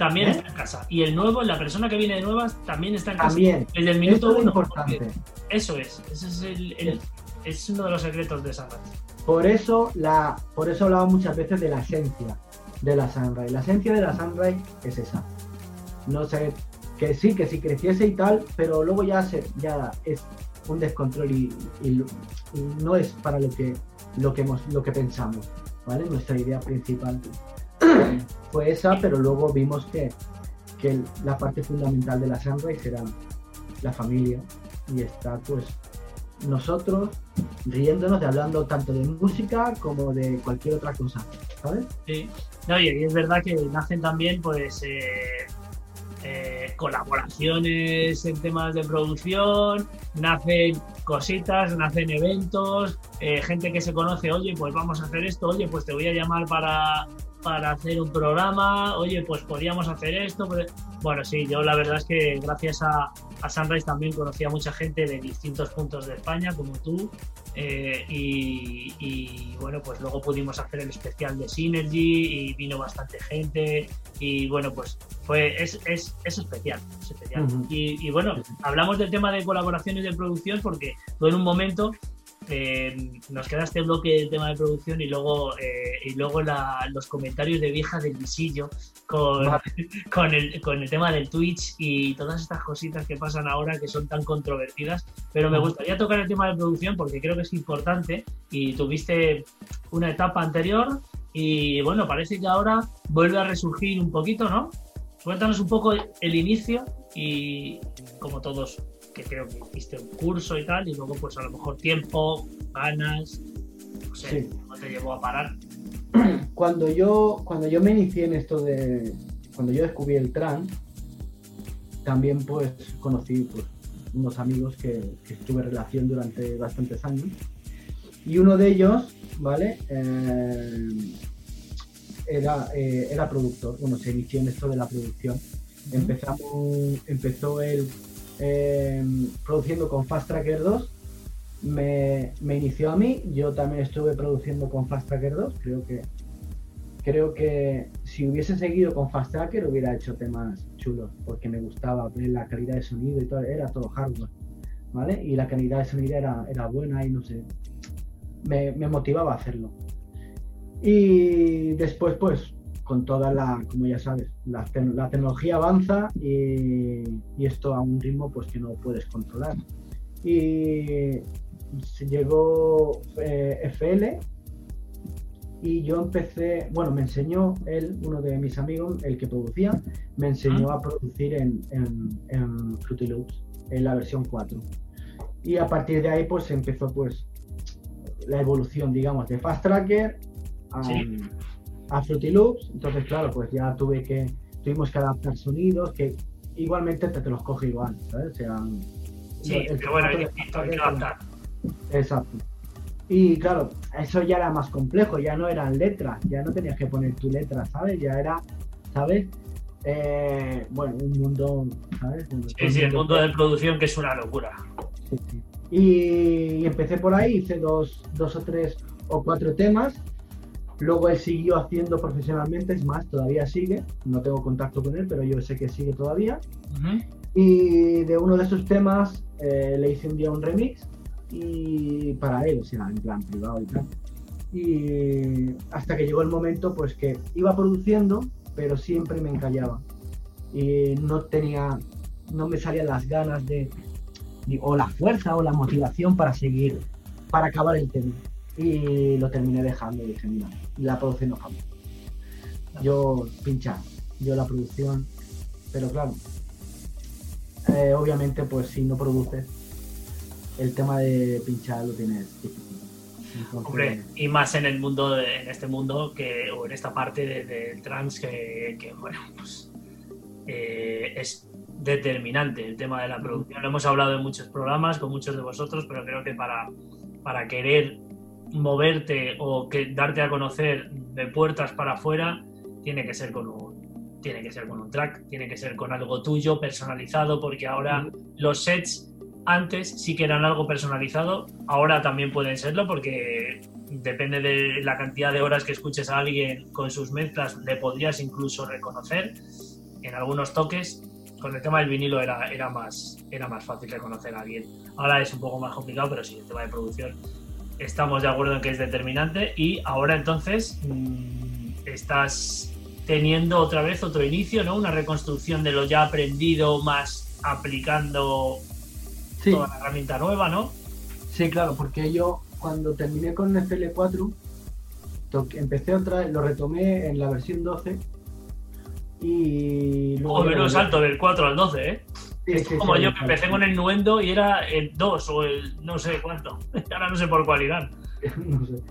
también ¿Eh? está en casa. Y el nuevo, la persona que viene de nuevas, también está en casa. También, Desde el esto minuto es uno. importante. Eso es. Ese es el, el- es uno de los secretos de Sunrise. Por eso, la, por eso hablaba muchas veces de la esencia de la Sunrise. La esencia de la Sunrise es esa. No sé, que sí, que si creciese y tal, pero luego ya, se, ya es un descontrol y, y lo- y no es para lo que, lo que, hemos, lo que pensamos. ¿vale? Nuestra idea principal fue esa, pero luego vimos que, que la parte fundamental de la Sunrise era la familia y está pues nosotros riéndonos de hablando tanto de música como de cualquier otra cosa, ¿sabes? Sí. No, y es verdad que nacen también, pues, eh, eh, colaboraciones en temas de producción, nacen cositas, nacen eventos, eh, gente que se conoce, oye, pues vamos a hacer esto, oye, pues te voy a llamar para, para hacer un programa, oye, pues podríamos hacer esto. pues- Bueno, sí, yo la verdad es que gracias a, a Sunrise también conocí a mucha gente de distintos puntos de España, como tú, eh, y, y, bueno, pues luego pudimos hacer el especial de Synergy y vino bastante gente y bueno, pues fue, es, es, es especial. es especial. Y bueno, hablamos del tema de colaboraciones de producción porque tú en un momento eh, nos queda este bloque del tema de producción y luego, eh, y luego la- los comentarios de vieja del visillo con, Vale. con, el, con el tema del Twitch y todas estas cositas que pasan ahora que son tan controvertidas. Pero me gustaría tocar el tema de producción porque creo que es importante y tuviste una etapa anterior y bueno, parece que ahora vuelve a resurgir un poquito, ¿no? Cuéntanos un poco el inicio y como todos, que creo que hiciste un curso y tal, y luego pues a lo mejor tiempo, ganas, no sé, Sí. no te llevó a parar. Cuando yo, cuando yo me inicié en esto de, cuando yo descubrí el trans, también pues conocí pues, unos amigos que, que estuve en relación durante bastantes años. Y uno de ellos, ¿vale? Eh, era, eh, era productor, bueno, se inició en esto de la producción. Empezamos, empezó él eh, produciendo con Fast Tracker 2, me, inició a mí, yo también estuve produciendo con Fast Tracker 2, creo que creo que si hubiese seguido con Fast Tracker hubiera hecho temas chulos, porque me gustaba la calidad de sonido y todo, era todo hardware, ¿vale? Y la calidad de sonido era, era buena y no sé, me, me motivaba a hacerlo. Y después, pues, con toda la, como ya sabes, la, tecnología avanza y, esto a un ritmo pues que no puedes controlar. Y se llegó eh, FL y yo empecé, bueno, me enseñó él, uno de mis amigos, el que producía, me enseñó a producir en, en, Fruity Loops, en la versión 4. Y a partir de ahí pues empezó pues la evolución, digamos, de Fast Tracker a, a Fruity Loops. Entonces, claro, pues ya tuve que, tuvimos que adaptar sonidos que igualmente te, te los coge igual, ¿sabes? O sea, sí, pero bueno, hay que adaptar. Exacto. Y claro, eso ya era más complejo, ya no eran letras, ya no tenías que poner tu letra, ¿sabes? Ya era, ¿sabes? Eh, bueno, un mundo, ¿sabes? sí, sí, el mundo de producción que es una locura. Sí, sí. Y, empecé por ahí, hice dos, dos o tres o cuatro temas. Luego él siguió haciendo profesionalmente, es más, todavía sigue. No tengo contacto con él, pero yo sé que sigue todavía. Y de uno de esos temas eh, le hice un día un remix y para él, o sea, en plan privado y tal. Y hasta que llegó el momento, pues que iba produciendo, pero siempre me encallaba. Y no tenía, no me salían las ganas de, o la fuerza o la motivación para seguir, para acabar el tema. Y lo terminé dejando y dije, mira, la producción no cambia. Yo pinchar, yo la producción, pero claro, eh, obviamente pues si no produces el tema de pinchar lo tienes difícil. Y más en el mundo, en este mundo que, o en esta parte del trans que, bueno, pues eh, es determinante el tema de la producción. Lo hemos hablado en muchos programas con muchos de vosotros, pero creo que para, para querer moverte o que darte a conocer de puertas para afuera, tiene que ser con un tiene que ser con un track, tiene que ser con algo tuyo personalizado, porque ahora los sets antes sí que eran algo personalizado, ahora también pueden serlo porque depende de la cantidad de horas que escuches a alguien con sus mezclas, le podrías incluso reconocer en algunos toques. Con el tema del vinilo era, era, más, era más fácil reconocer a alguien. Ahora es un poco más complicado, pero sí, el tema de producción estamos de acuerdo en que es determinante. Y ahora entonces mm, estás teniendo otra vez otro inicio, ¿no? Una reconstrucción de lo ya aprendido, más aplicando toda la herramienta nueva, ¿no? Sí, claro, porque yo cuando terminé con FL4, empecé otra vez, lo retomé en la versión 12 y luego... menos salto del 4 al 12, ¿eh? Es como yo que empecé con el Nuendo y era el 2 o el no sé cuánto. Ahora no sé por cuál irán. no sé.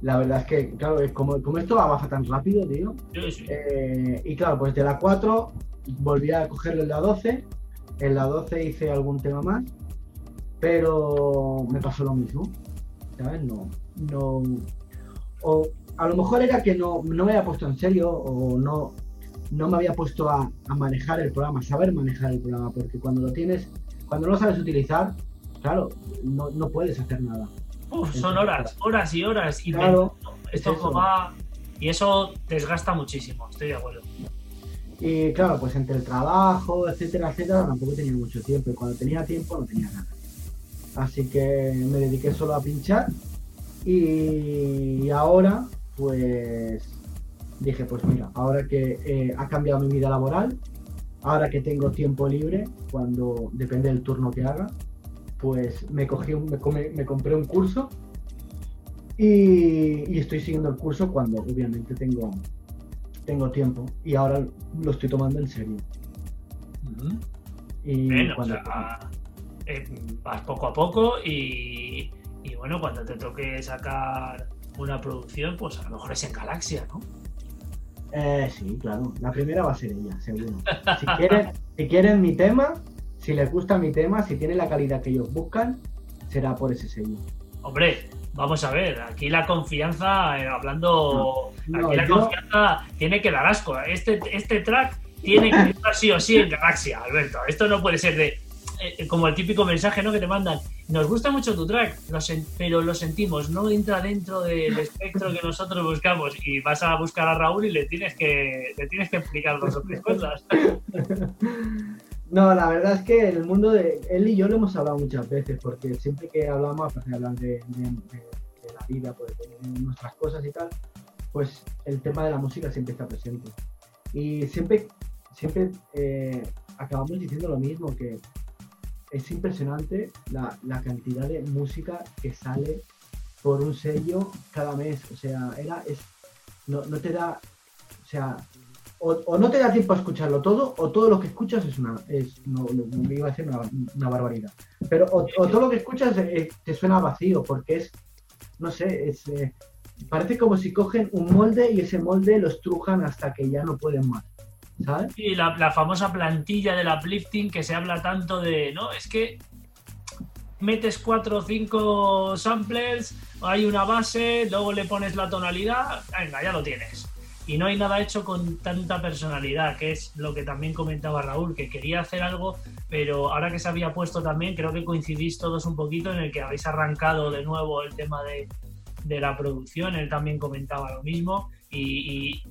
La verdad es que, claro, como, como esto avanza tan rápido, tío. Sí, sí. Eh, y claro, pues de la 4 volví a cogerlo en la 12 en la 12 hice algún tema más, pero me pasó lo mismo. ¿Sabes? No, no. O a lo mejor era que no, no me había puesto en serio o no, no me había puesto a, manejar el programa, a saber manejar el programa, porque cuando lo tienes, cuando no lo sabes utilizar, claro, no, no puedes hacer nada. son horas, horas y horas. Y claro, esto va. Y eso desgasta muchísimo, estoy de acuerdo. Y claro, pues entre el trabajo, etcétera, etcétera, tampoco tenía mucho tiempo. Y cuando tenía tiempo no tenía nada. Así que me dediqué solo a pinchar. Y ahora, pues dije, pues mira, ahora que eh, ha cambiado mi vida laboral, ahora que tengo tiempo libre, cuando depende del turno que haga, pues me cogí un, me, compré un curso y, y, estoy siguiendo el curso cuando obviamente tengo tengo tiempo y ahora lo estoy tomando en serio. Y bueno, eh, vas poco a poco y, bueno, cuando te toque sacar una producción, pues a lo mejor es en Galaxia, ¿no? Eh, sí, claro. La primera va a ser ella, seguro. Si quieren, si quieren mi tema, si les gusta mi tema, si tiene la calidad que ellos buscan, será por ese sello. Hombre, vamos a ver, aquí la confianza, eh, hablando, aquí la confianza tiene que dar asco. Este, este track tiene que estar sí o sí en Galaxia, Alberto. Esto no puede ser de como el típico mensaje ¿no? que te mandan. Nos gusta mucho tu track, pero lo sentimos, no entra dentro del espectro que nosotros buscamos. Y vas a buscar a Raúl y le tienes que, le tienes que explicar dos o tres cosas. No, la verdad es que en el mundo de él y yo lo hemos hablado muchas veces, porque siempre que hablamos, pues hablan de, de, la vida, pues nuestras cosas y tal, pues el tema de la música siempre está presente. Y siempre, siempre eh, acabamos diciendo lo mismo, que es impresionante la, la, cantidad de música que sale por un sello cada mes. O sea, era, es, no, no te da, o sea, o, no te da tiempo a escucharlo todo, o todo lo que escuchas es una, es, no, iba a decir una, barbaridad. Pero o, todo lo que escuchas eh, te suena vacío, porque es, no sé, es, eh, parece como si cogen un molde y ese molde lo estrujan hasta que ya no pueden más. Y la, famosa plantilla del uplifting que se habla tanto de, no, es que metes cuatro o cinco samplers, hay una base, luego le pones la tonalidad, venga, ya lo tienes. Y no hay nada hecho con tanta personalidad, que es lo que también comentaba Raúl, que quería hacer algo, pero ahora que se había puesto también, creo que coincidís todos un poquito en el que habéis arrancado de nuevo el tema de, la producción, él también comentaba lo mismo y,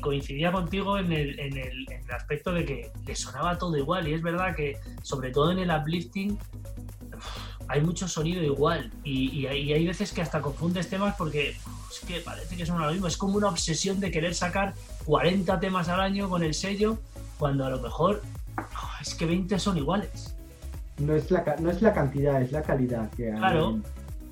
coincidía contigo en el, en, el, en el aspecto de que le sonaba todo igual y es verdad que sobre todo en el uplifting hay mucho sonido igual y, hay, veces que hasta confundes temas porque es que parece que son lo mismo. Es como una obsesión de querer sacar 40 temas al año con el sello cuando a lo mejor es que 20 son iguales. No es la, no es la cantidad, es la calidad que hay claro.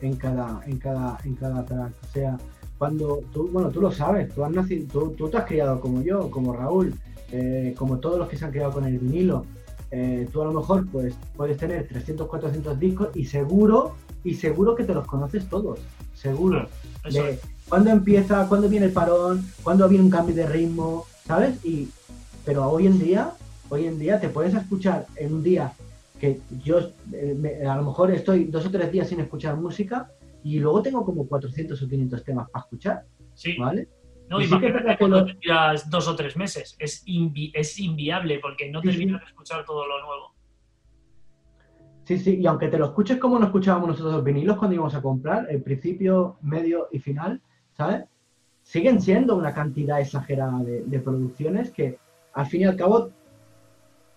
en, cada, en, cada, en cada track. O sea, cuando tú, bueno, tú lo sabes, tú, has nacido, tú, te has criado como yo, como Raúl, eh, como todos los que se han criado con el vinilo eh, tú a lo mejor pues, puedes tener 300, 400 discos y seguro, y seguro que te los conoces todos, seguro. de cuándo empieza, cuándo viene el parón, cuándo viene un cambio de ritmo, ¿sabes? Y, pero hoy en día, hoy en día te puedes escuchar en un día que yo eh, a lo mejor estoy dos o tres días sin escuchar música y luego tengo como 400 o 500 temas para escuchar, sí. ¿vale? No, y imagínate cuando te tiras dos o tres meses. Es, es inviable porque no terminas de escuchar todo lo nuevo. Sí, sí, y aunque te lo escuches como no escuchábamos nosotros los vinilos cuando íbamos a comprar, el principio, medio y final, ¿sabes? Siguen siendo una cantidad exagerada de, producciones que al fin y al cabo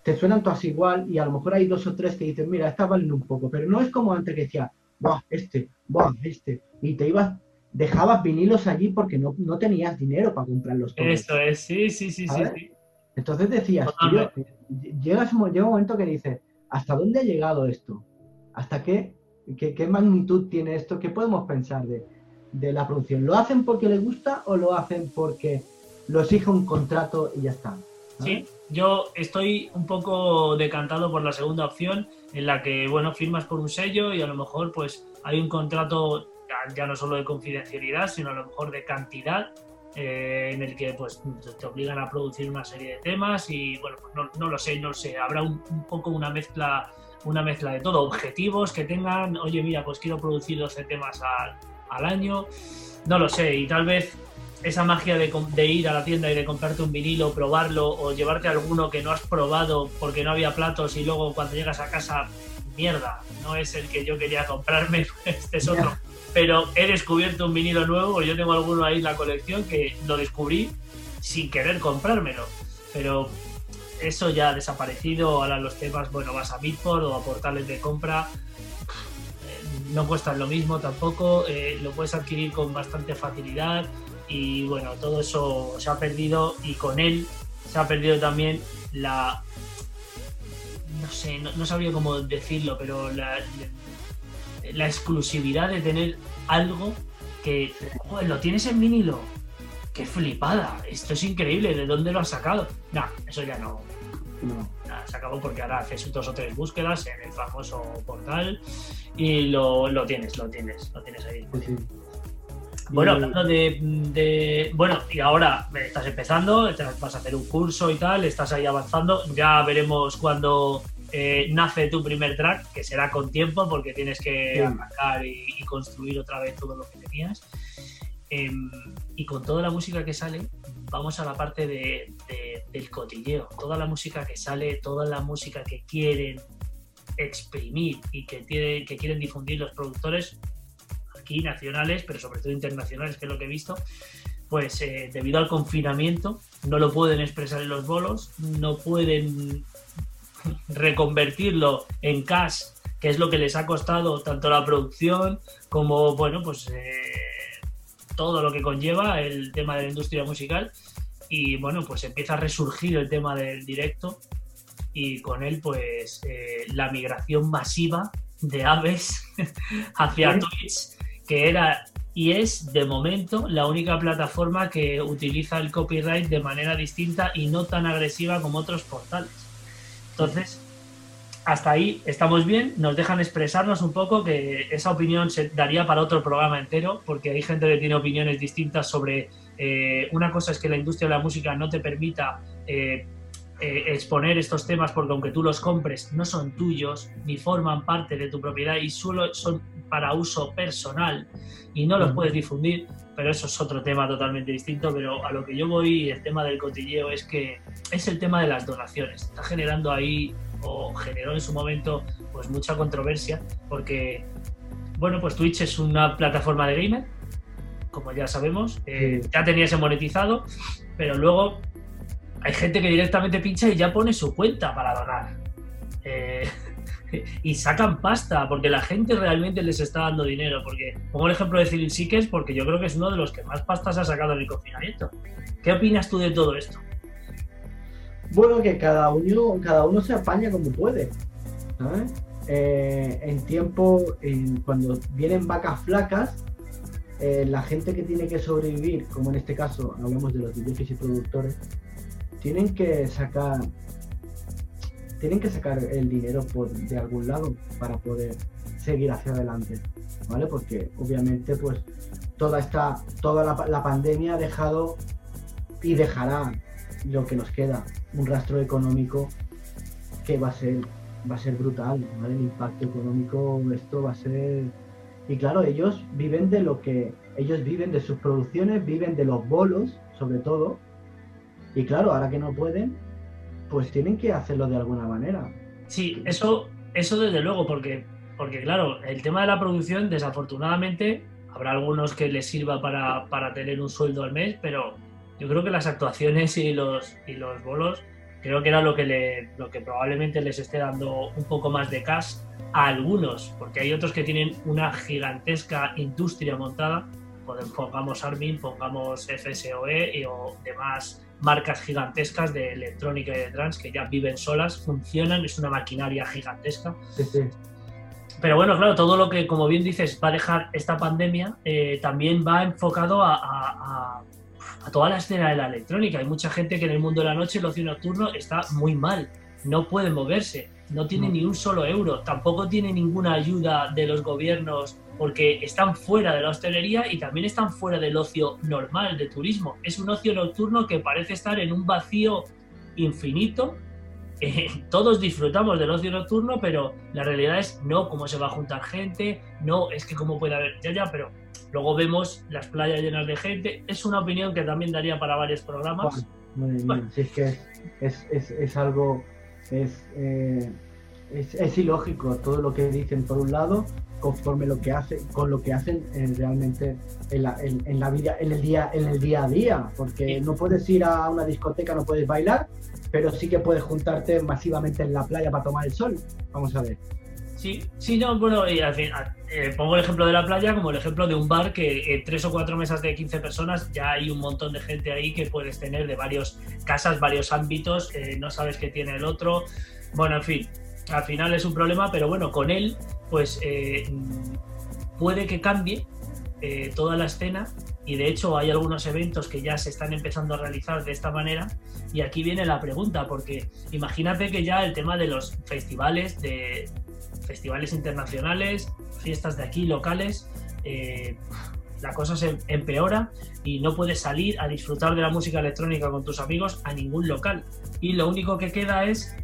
te suenan todas igual y a lo mejor hay dos o tres que dicen, mira, estas valen un poco, pero no es como antes que decía, ¡buah, este! ¡Buah, este! Y te ibas dejabas vinilos allí porque no, tenías dinero para comprarlos. Eso es, sí, sí, sí, sí, Entonces decías, llega, un momento que dices, ¿hasta dónde ha llegado esto? ¿Hasta qué, qué, magnitud tiene esto? ¿Qué podemos pensar de, la producción? ¿Lo hacen porque les gusta o lo hacen porque lo exige un contrato y ya está? Sí, yo estoy un poco decantado por la segunda opción, en la que, bueno, firmas por un sello y a lo mejor pues hay un contrato ya no solo de confidencialidad, sino a lo mejor de cantidad, eh, en el que pues te obligan a producir una serie de temas y bueno, pues no, no lo sé, no sé, habrá un, poco una mezcla, una mezcla de todo, objetivos que tengan, oye mira, pues quiero producir 12 temas al, al año, no lo sé, y tal vez esa magia de, de, ir a la tienda y de comprarte un vinilo, probarlo o llevarte alguno que no has probado porque no había platos y luego cuando llegas a casa, mierda, no es el que yo quería comprarme, este es otro. Pero he descubierto un vinilo nuevo, yo tengo alguno ahí en la colección que lo descubrí sin querer comprármelo, pero eso ya ha desaparecido, ahora los temas, bueno, vas a Bitport o a portales de compra, eh, no cuestan lo mismo tampoco, eh, lo puedes adquirir con bastante facilidad y bueno, todo eso se ha perdido y con él se ha perdido también la... No sé, no, sabría cómo decirlo, pero la, la exclusividad de tener algo que lo tienes en vinilo. ¡Qué flipada! Esto es increíble, ¿de dónde lo has sacado? No, eso ya no. no. se acabó porque ahora haces dos o tres búsquedas en el famoso portal y lo, tienes, lo tienes, lo tienes ahí. Bueno, hablando de, Bueno, y ahora estás empezando, vas a hacer un curso y tal, estás ahí avanzando. Ya veremos cuando eh, nace tu primer track, que será con tiempo porque tienes que arrancar y, construir otra vez todo lo que tenías. Em, y con toda la música que sale, vamos a la parte de, del cotilleo. Toda la música que sale, toda la música que quieren exprimir y que, que quieren difundir los productores aquí nacionales, pero sobre todo internacionales, que es lo que he visto, pues eh, debido al confinamiento no lo pueden expresar en los bolos, no pueden reconvertirlo en cash, que es lo que les ha costado tanto la producción como, bueno, pues eh, todo lo que conlleva el tema de la industria musical. Y bueno, pues empieza a resurgir el tema del directo y con él, pues eh, la migración masiva de aves hacia Twitch, que era y es de momento la única plataforma que utiliza el copyright de manera distinta y no tan agresiva como otros portales. Entonces, hasta ahí estamos bien, nos dejan expresarnos un poco, que esa opinión se daría para otro programa entero, porque hay gente que tiene opiniones distintas sobre eh, una cosa es que la industria de la música no te permita eh, eh, exponer estos temas porque aunque tú los compres no son tuyos ni forman parte de tu propiedad y solo son para uso personal y no los puedes difundir, pero eso es otro tema totalmente distinto, pero a lo que yo voy, el tema del cotilleo es que es el tema de las donaciones. Está generando ahí o generó en su momento pues mucha controversia porque bueno, pues Twitch es una plataforma de gamer, como ya sabemos, eh, ya tenía ese monetizado, pero luego hay gente que directamente pincha y ya pone su cuenta para donar. Eh, y sacan pasta, porque la gente realmente les está dando dinero. Porque pongo el ejemplo de Cyril Sikes, porque yo creo que es uno de los que más pastas ha sacado en el confinamiento. ¿Qué opinas tú de todo esto? Bueno, que cada uno, cada uno se apaña como puede. Eh, en tiempo, cuando vienen vacas flacas, eh, la gente que tiene que sobrevivir, como en este caso hablamos de los DJs y productores, tienen que sacar tienen que sacar el dinero de algún lado para poder seguir hacia adelante, ¿vale? Porque obviamente pues toda esta toda la, pandemia ha dejado y dejará lo que nos queda, un rastro económico que va a ser va a ser brutal, ¿vale? El impacto económico esto va a ser y claro, ellos viven de lo que ellos viven de sus producciones, viven de los bolos, sobre todo, y claro, ahora que no pueden, pues tienen que hacerlo de alguna manera. Sí, eso, eso desde luego, porque, porque claro, el tema de la producción, desafortunadamente, habrá algunos que les sirva para, para tener un sueldo al mes, pero yo creo que las actuaciones y los, y los bolos, creo que era lo que, le, lo que probablemente les esté dando un poco más de cash a algunos, porque hay otros que tienen una gigantesca industria montada, pongamos Armin, pongamos FSOE y, o demás marcas gigantescas de electrónica y de trans que ya viven solas, funcionan, es una maquinaria gigantesca. Pero bueno, claro, todo lo que, como bien dices, va a dejar esta pandemia, eh, también va enfocado a, toda la escena de la electrónica. Hay mucha gente que en el mundo de la noche, el ocio nocturno, está muy mal, no puede moverse, no tiene ni un solo euro, tampoco tiene ninguna ayuda de los gobiernos porque están fuera de la hostelería y también están fuera del ocio normal de turismo. Es un ocio nocturno que parece estar en un vacío infinito. Eh, todos disfrutamos del ocio nocturno, pero la realidad es no cómo se va a juntar gente, no es que cómo puede haber, ya, ya, pero luego vemos las playas llenas de gente. Es una opinión que también daría para varios programas. Bueno, si es que es, es, es, algo, es, eh, es, es ilógico todo lo que dicen por un lado conforme lo que hacen, con lo que hacen eh, realmente en la, en, la, vida, en el día, en el día a día, porque no puedes ir a una discoteca, no puedes bailar, pero sí que puedes juntarte masivamente en la playa para tomar el sol. Vamos a ver. Sí, sí, no, bueno, y al fin, eh, pongo el ejemplo de la playa como el ejemplo de un bar que en tres o cuatro mesas de 15 personas ya hay un montón de gente ahí que puedes tener de varios casas, varios ámbitos, eh, no sabes qué tiene el otro. Bueno, en fin, al final es un problema, pero bueno, con él, pues eh, puede que cambie eh, toda la escena y de hecho hay algunos eventos que ya se están empezando a realizar de esta manera y aquí viene la pregunta, porque imagínate que ya el tema de los festivales, de festivales internacionales, fiestas de aquí locales, eh, la cosa se empeora y no puedes salir a disfrutar de la música electrónica con tus amigos a ningún local. Y lo único que queda es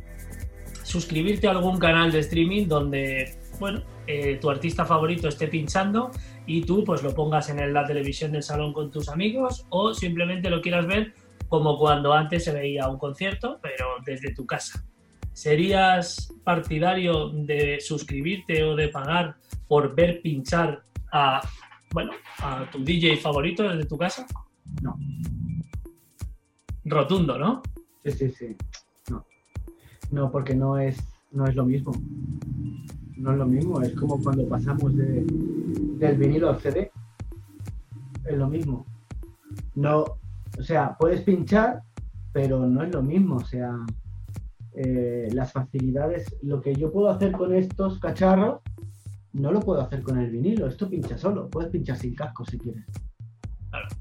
suscribirte a algún canal de streaming donde, bueno, eh, tu artista favorito esté pinchando y tú pues lo pongas en la televisión del salón con tus amigos o simplemente lo quieras ver como cuando antes se veía un concierto, pero desde tu casa. ¿Serías partidario de suscribirte o de pagar por ver pinchar a, bueno, a tu DJ favorito desde tu casa? No. Rotundo, ¿no? Sí, sí, sí. No, porque no es, no es lo mismo. no es lo mismo, es como cuando pasamos de, del vinilo al CD, es lo mismo. No, o sea, puedes pinchar, pero no es lo mismo, o sea, eh, las facilidades, lo que yo puedo hacer con estos cacharros, no lo puedo hacer con el vinilo, esto pincha solo, puedes pinchar sin casco si quieres,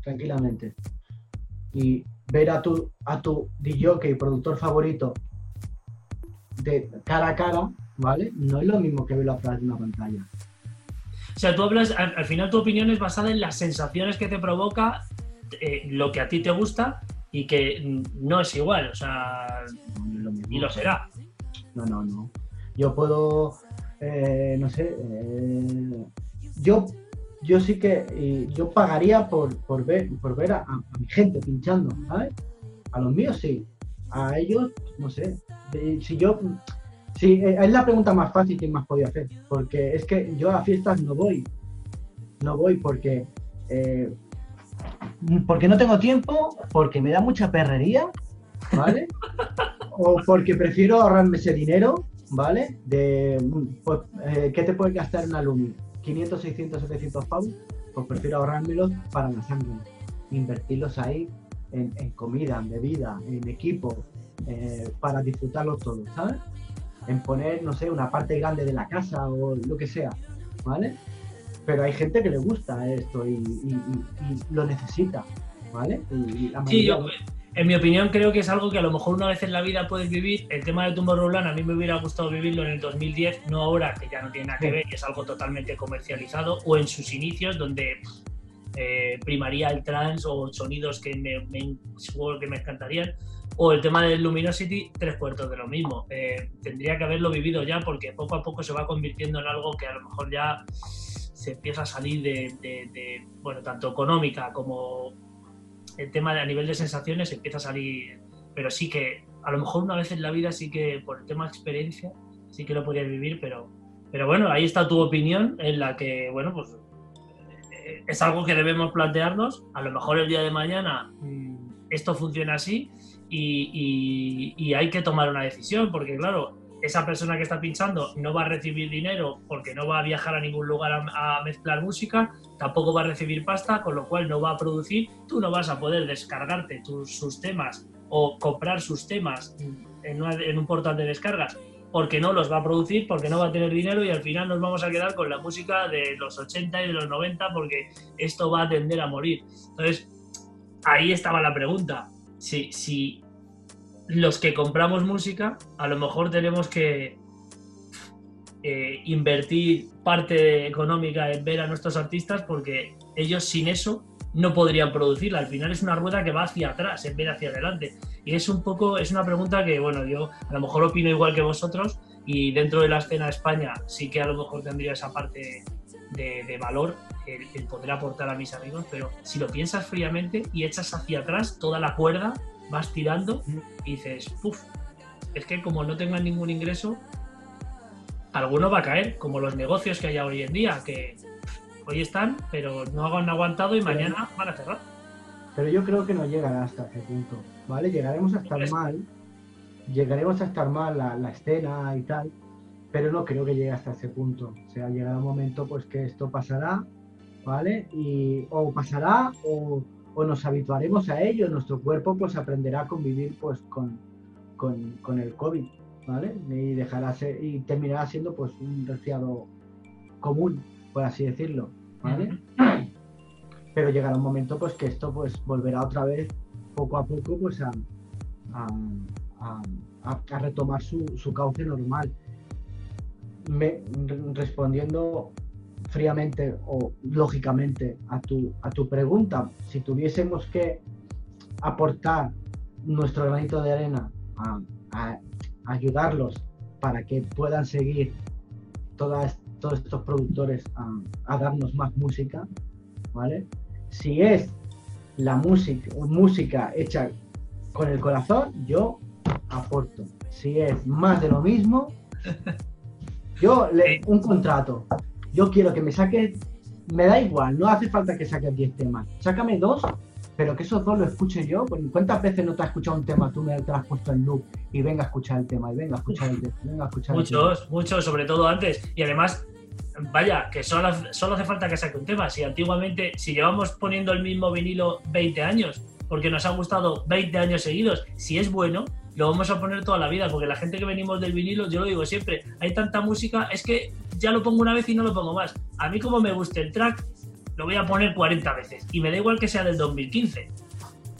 tranquilamente. Y ver a tu, a tu DJ, productor favorito, de cara a cara, ¿vale? No es lo mismo que verlo a través de una pantalla. O sea, tú hablas, al, final tu opinión es basada en las sensaciones que te provoca eh, lo que a ti te gusta y que no es igual, o sea, lo y lo será. No, no, no. Yo puedo, eh, no sé, eh, yo, yo sí que, yo pagaría por, por ver, por ver a, mi gente pinchando, ¿sabes? A los míos sí, a ellos, no sé. Si yo, sí, eh, es la pregunta más fácil que más podía hacer, porque es que yo a fiestas no voy, no voy porque porque no tengo tiempo, porque me da mucha perrería, ¿vale? o porque prefiero ahorrarme ese dinero, ¿vale? De, pues, eh, ¿qué te puede gastar en alumno? 500, 600, 700 pavos, pues prefiero ahorrármelos para la sangre, invertirlos ahí en, comida, en bebida, en equipo, eh, para disfrutarlo todo, ¿sabes? En poner, no sé, una parte grande de la casa o lo que sea, ¿vale? Pero hay gente que le gusta esto y, lo necesita, ¿vale? sí, yo, en mi opinión creo que es algo que a lo mejor una vez en la vida puedes vivir. El tema de Tomorrowland a mí me hubiera gustado vivirlo en el 2010, no ahora, que ya no tiene nada que ver, que es algo totalmente comercializado, o en sus inicios, donde eh, primaría el trance o sonidos que me, me, que me encantarían. O el tema del Luminosity, tres cuartos de lo mismo. Eh, tendría que haberlo vivido ya porque poco a poco se va convirtiendo en algo que a lo mejor ya se empieza a salir de, bueno, tanto económica como el tema de, a nivel de sensaciones empieza a salir, pero sí que a lo mejor una vez en la vida sí que por el tema de experiencia sí que lo podrías vivir, pero, pero bueno, ahí está tu opinión en la que, bueno, pues eh, es algo que debemos plantearnos, a lo mejor el día de mañana mm, esto funciona así y, y hay que tomar una decisión, porque claro, esa persona que está pinchando no va a recibir dinero porque no va a viajar a ningún lugar a, mezclar música, tampoco va a recibir pasta, con lo cual no va a producir, tú no vas a poder descargarte tus, sus temas o comprar sus temas en, un portal de descargas porque no los va a producir, porque no va a tener dinero y al final nos vamos a quedar con la música de los 80 y de los 90 porque esto va a tender a morir. Entonces, ahí estaba la pregunta. Si, si los que compramos música, a lo mejor tenemos que eh, invertir parte económica en ver a nuestros artistas porque ellos sin eso no podrían producirla. Al final es una rueda que va hacia atrás en vez hacia adelante. Y es un poco, es una pregunta que, bueno, yo a lo mejor opino igual que vosotros y dentro de la escena de España sí que a lo mejor tendría esa parte de, valor el, poder aportar a mis amigos, pero si lo piensas fríamente y echas hacia atrás toda la cuerda, vas tirando y dices, puff, es que como no tengan ningún ingreso, alguno va a caer, como los negocios que hay hoy en día, que hoy están, pero no han aguantado y mañana van a cerrar. Pero yo creo que no llegará hasta ese punto, ¿vale? Llegaremos a estar mal, llegaremos a estar mal la, la, escena y tal, pero no creo que llegue hasta ese punto. O sea, llegará un momento pues que esto pasará, ¿vale? Y o pasará o o nos habituaremos a ello, nuestro cuerpo pues aprenderá a convivir pues con, con, el COVID, ¿vale? Y dejará ser, y terminará siendo pues un resfriado común, por así decirlo, ¿vale? Pero llegará un momento pues que esto pues volverá otra vez poco a poco pues a, a, retomar su, su, cauce normal. Me, respondiendo fríamente o lógicamente a tu, a tu pregunta, si tuviésemos que aportar nuestro granito de arena a, ayudarlos para que puedan seguir todas, todos estos productores a, darnos más música, ¿vale? Si es la música, música hecha con el corazón, yo aporto. Si es más de lo mismo, yo le un contrato yo quiero que me saques, me da igual, no hace falta que saques 10 temas, sácame dos, pero que esos dos lo escuche yo. ¿Cuántas veces no te has escuchado un tema, tú me te has puesto en loop y venga a escuchar el tema, y venga a escuchar el tema, venga a escuchar Muchos, muchos, sobre todo antes. Y además, vaya, que solo, solo hace falta que saque un tema. Si antiguamente, si llevamos poniendo el mismo vinilo 20 años, porque nos ha gustado 20 años seguidos, si es bueno, lo vamos a poner toda la vida, porque la gente que venimos del vinilo, yo lo digo siempre, hay tanta música, es que ya lo pongo una vez y no lo pongo más. A mí como me guste el track, lo voy a poner 40 veces. Y me da igual que sea del 2015.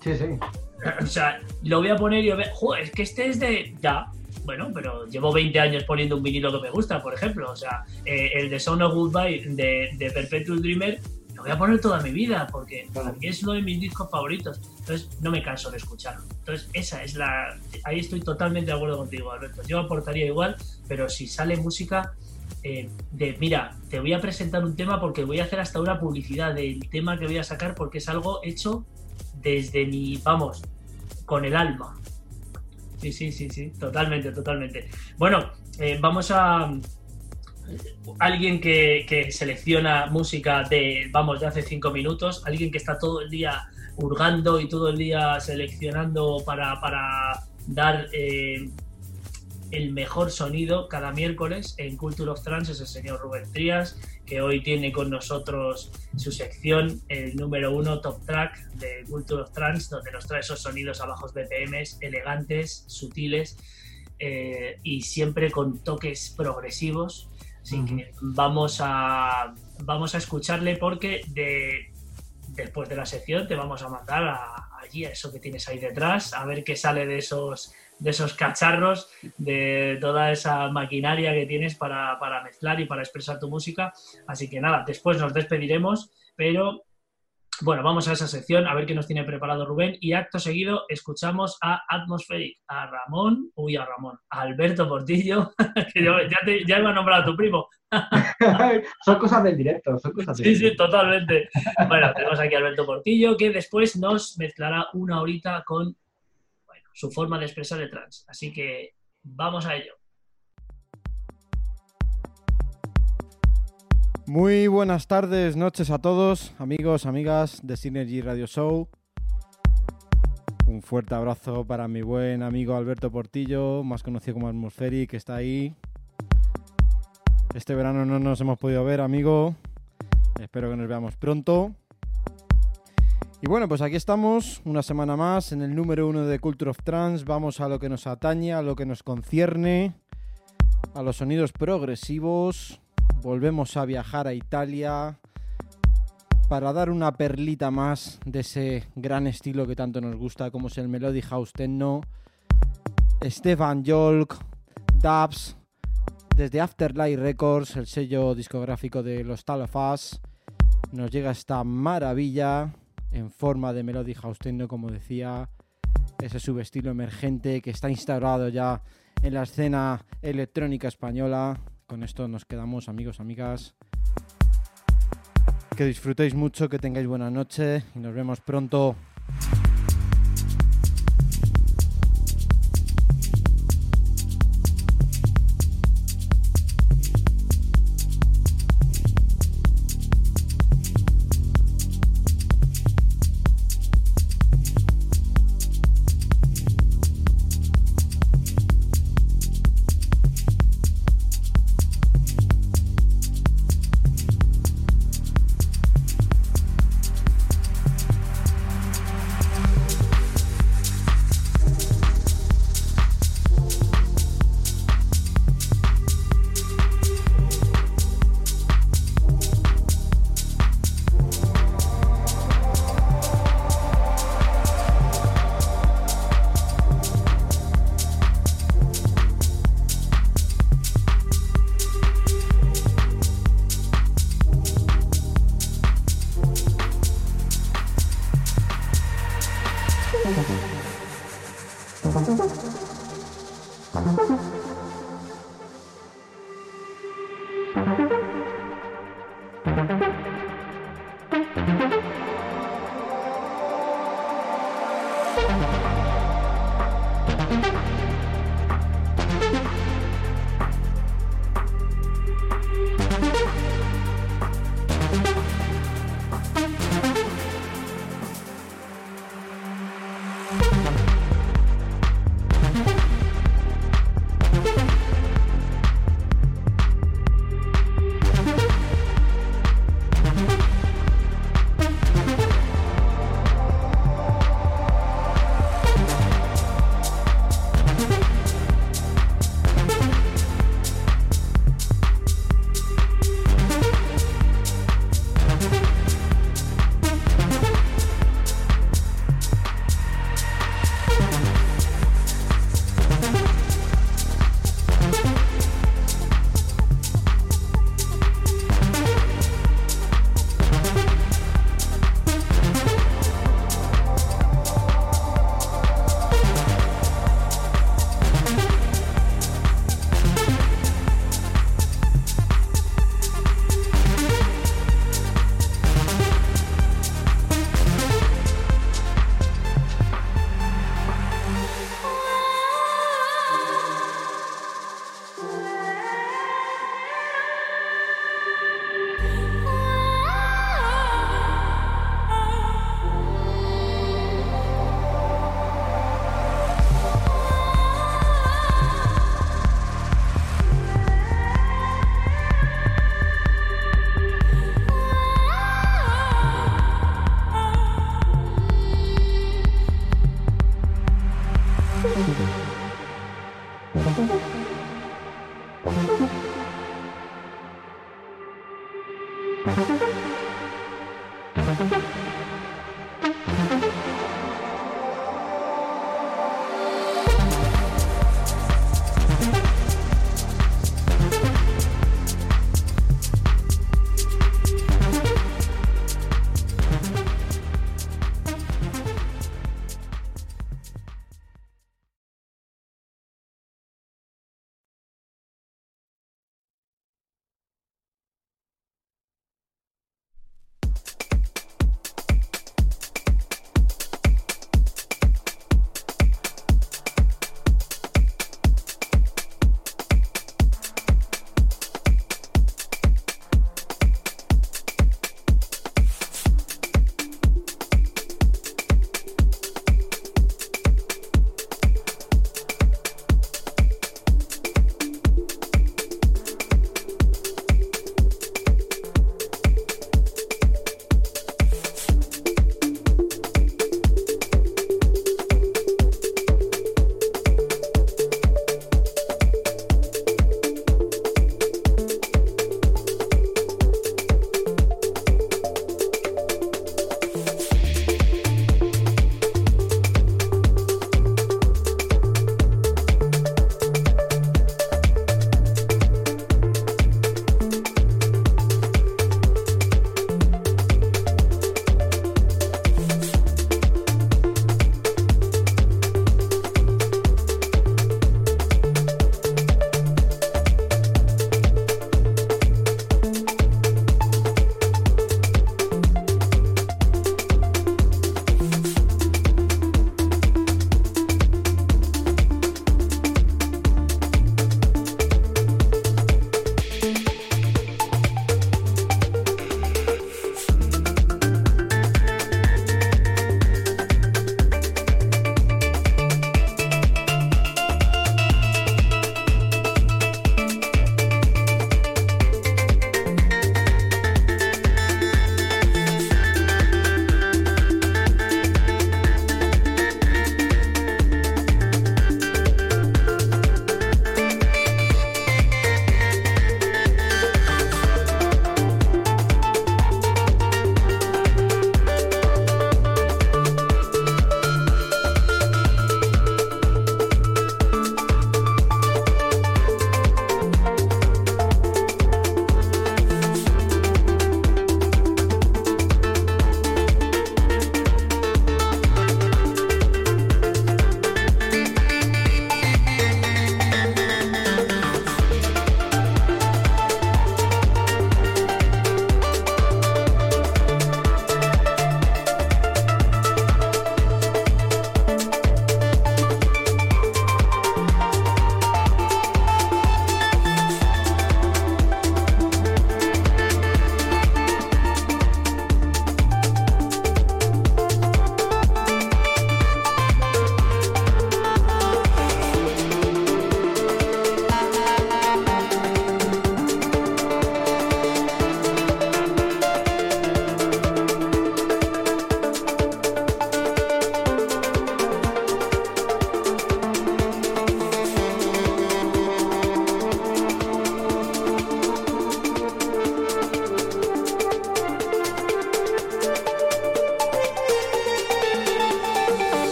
Sí, sí. O sea, lo voy a poner y yo veo, joder, es que este es de... Ya, bueno, pero llevo 20 años poniendo un vinilo que me gusta, por ejemplo. O sea, eh, el de Sound of Goodbye de, de Perpetual Dreamer lo voy a poner toda mi vida porque es uno de mis discos favoritos. Entonces, no me canso de escucharlo. Entonces, esa es la. Ahí estoy totalmente de acuerdo contigo, Alberto. Yo aportaría igual, pero si sale música eh, de, mira, te voy a presentar un tema porque voy a hacer hasta una publicidad del tema que voy a sacar porque es algo hecho desde mi, vamos, con el alma. Sí, sí, sí, sí, totalmente, totalmente. Bueno, eh, vamos a... Alguien que, selecciona música de, vamos, de hace cinco minutos, alguien que está todo el día hurgando y todo el día seleccionando para, para dar eh, el mejor sonido cada miércoles en Culture of Trans es el señor Rubén Trías, que hoy tiene con nosotros su sección, el número uno Top Track de Culture of Trans, donde nos trae esos sonidos a bajos BPMs, elegantes, sutiles eh, y siempre con toques progresivos. Así que vamos a, vamos a escucharle porque de, después de la sección te vamos a mandar a, allí a eso que tienes ahí detrás, a ver qué sale de esos de esos cacharros, de toda esa maquinaria que tienes para, para, mezclar y para expresar tu música. Así que nada, después nos despediremos, pero bueno, vamos a esa sección a ver qué nos tiene preparado Rubén y acto seguido escuchamos a Atmospheric, a Ramón, uy, a Ramón, a Alberto Portillo, que ya, te, ya iba a nombrar a tu primo. son cosas del directo, son cosas Sí, sí, totalmente. Bueno, tenemos aquí a Alberto Portillo que después nos mezclará una horita con su forma de expresar el trans. Así que vamos a ello. Muy buenas tardes, noches a todos, amigos, amigas de Synergy Radio Show. Un fuerte abrazo para mi buen amigo Alberto Portillo, más conocido como Atmospheric, que está ahí. Este verano no nos hemos podido ver, amigo. Espero que nos veamos pronto. Y bueno, pues aquí estamos, una semana más en el número uno de Culture of Trance. Vamos a lo que nos atañe, a lo que nos concierne, a los sonidos progresivos. Volvemos a viajar a Italia para dar una perlita más de ese gran estilo que tanto nos gusta, como es el Melody House Techno. Stefan Jolk, Dubs, desde Afterlife Records, el sello discográfico de los Tal of Us, nos llega esta maravilla en forma de Melody House Techno, como decía, ese subestilo emergente que está instaurado ya en la escena electrónica española. Con esto nos quedamos, amigos, amigas. Que disfrutéis mucho, que tengáis buena noche y nos vemos pronto.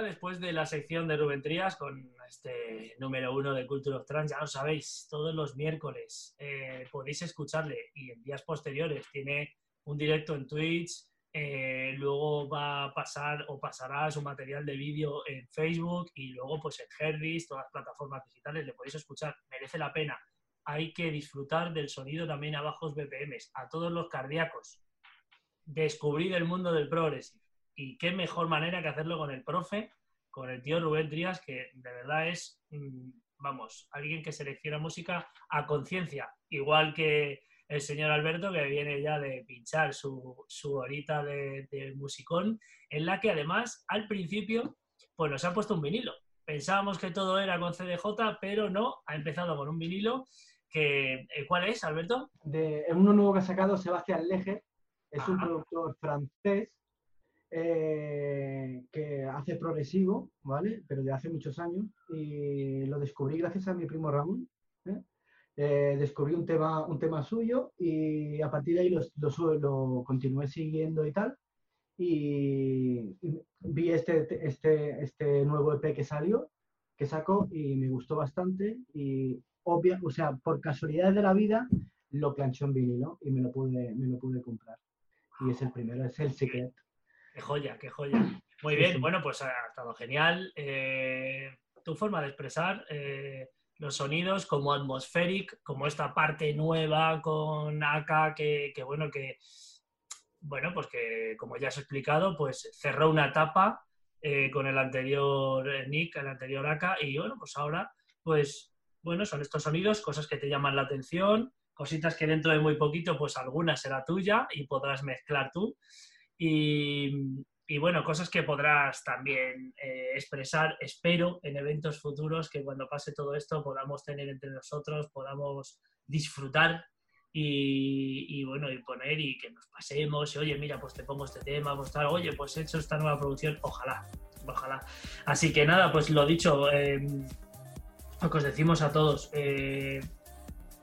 Después de la sección de Rubén Trías con este número uno de Culture of Trans. Ya lo sabéis, todos los miércoles eh, podéis escucharle y en días posteriores tiene un directo en Twitch. eh, luego va a pasar o pasará su material de vídeo en Facebook y luego pues en Herdis, todas las plataformas digitales, le podéis escuchar, merece la pena. Hay que disfrutar del sonido también a bajos BPMs, a todos los cardíacos. Descubrir el mundo del progressive y qué mejor manera que hacerlo con el profe, con el tío Rubén Trías, que de verdad es, mm, vamos, alguien que selecciona música a conciencia, igual que el señor Alberto, que viene ya de pinchar su, su horita de, de musicón, en la que además al principio pues nos ha puesto un vinilo. Pensábamos que todo era con CDJ, pero no, ha empezado con un vinilo que, eh, ¿cuál es, Alberto? De uno nuevo que ha sacado Sebastián Leger, es un productor francés eh, que hace progresivo, ¿vale? Pero de hace muchos años. Y lo descubrí gracias a mi primo Ramón. ¿eh? Eh, descubrí un tema, un tema suyo y a partir de ahí lo, lo, lo continué siguiendo y tal. Y, y vi este, este, este nuevo EP que salió, que sacó y me gustó bastante. Y obvia, o sea, por casualidad de la vida, lo planchó en vinilo y me lo pude, me lo pude comprar. Y es el primero, es el Secret. Qué joya, qué joya. Muy bien, bueno, pues ha estado genial. Eh, tu forma de expresar eh, los sonidos como atmospheric, como esta parte nueva con AK, que, que bueno, que bueno, pues que como ya has explicado, pues cerró una etapa eh, con el anterior Nick, el anterior AK, y bueno, pues ahora, pues bueno, son estos sonidos, cosas que te llaman la atención, cositas que dentro de muy poquito, pues alguna será tuya y podrás mezclar tú. Y, bueno, cosas que podrás también eh, expresar, espero, en eventos futuros, que cuando pase todo esto podamos tener entre nosotros, podamos disfrutar y, y, bueno, y poner y que nos pasemos, y oye, mira, pues te pongo este tema, pues tal, oye, pues he hecho esta nueva producción, ojalá, ojalá. Así que nada, pues lo dicho, eh, lo que os decimos a todos, eh,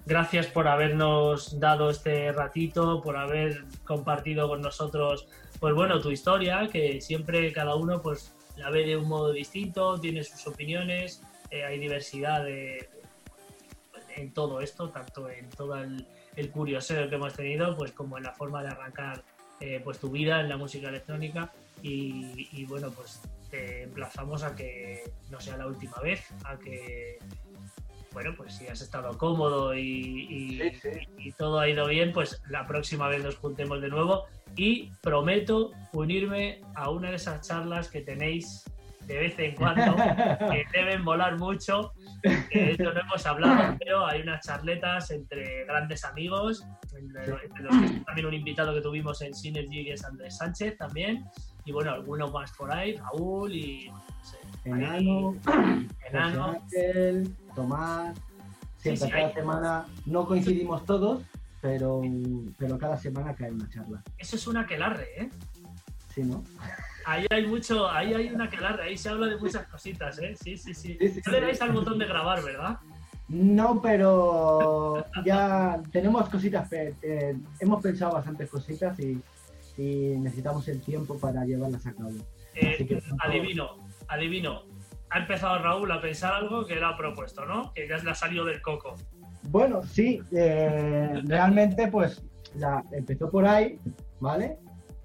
gracias por habernos dado este ratito, por haber compartido con nosotros, pues bueno, tu historia, que siempre cada uno pues la ve de un modo distinto, tiene sus opiniones, eh, hay diversidad de, en todo esto, tanto en todo el, el curioseo que hemos tenido, pues como en la forma de arrancar eh, pues tu vida en la música electrónica. Y, y, bueno, pues te emplazamos a que no sea la última vez, a que bueno, pues si has estado cómodo y, y, Sí, sí. y todo ha ido bien, pues la próxima vez nos juntemos de nuevo y prometo unirme a una de esas charlas que tenéis de vez en cuando, que deben volar mucho, que de hecho no hemos hablado, pero hay unas charletas entre grandes amigos, entre, entre los que también un invitado que tuvimos en Synergy, que es Andrés Sánchez también, y bueno, algunos más por ahí, Raúl y no sé, Enano, Enano. Ángel, Tomás. Siempre, sí, cada semana no coincidimos todos, pero, pero cada semana cae una charla. Eso es una quelarre, ¿eh? ¿Sí, no? Ahí hay mucho, ahí hay una quelarre, ahí se habla de muchas cositas, ¿eh? Sí, sí, sí. Sí, No le dais al botón de grabar, ¿verdad? No, pero ya tenemos cositas, eh, hemos pensado bastantes cositas y, y necesitamos el tiempo para llevarlas a cabo. Eh, que- adivino, adivino. Ha empezado Raúl a pensar algo que él ha propuesto, ¿no? Que ya le ha salido del coco. Bueno, sí, eh, realmente pues la, empezó por ahí, ¿vale?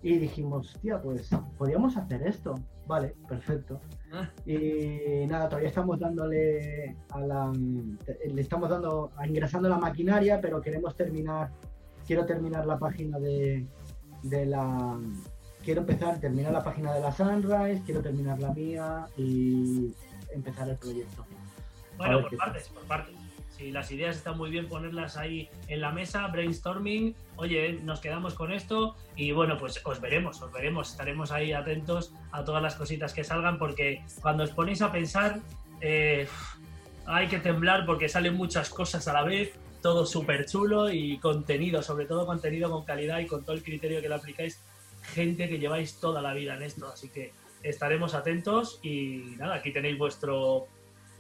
Y dijimos, tía, pues podríamos hacer esto. Vale, perfecto. Ah. Y nada, todavía estamos dándole a la. Le estamos dando, a ingresando la maquinaria, pero queremos terminar. Quiero terminar la página de, de la. Quiero empezar, terminar la página de la Sunrise, quiero terminar la mía y empezar el proyecto. Bueno, por partes, por partes. Si las ideas están muy bien, ponerlas ahí en la mesa, brainstorming. Oye, nos quedamos con esto y bueno, pues os veremos, os veremos. Estaremos ahí atentos a todas las cositas que salgan porque cuando os ponéis a pensar, eh, hay que temblar porque salen muchas cosas a la vez, todo súper chulo y contenido, sobre todo contenido con calidad y con todo el criterio que le aplicáis. Gente que lleváis toda la vida en esto, así que estaremos atentos y nada, aquí tenéis vuestro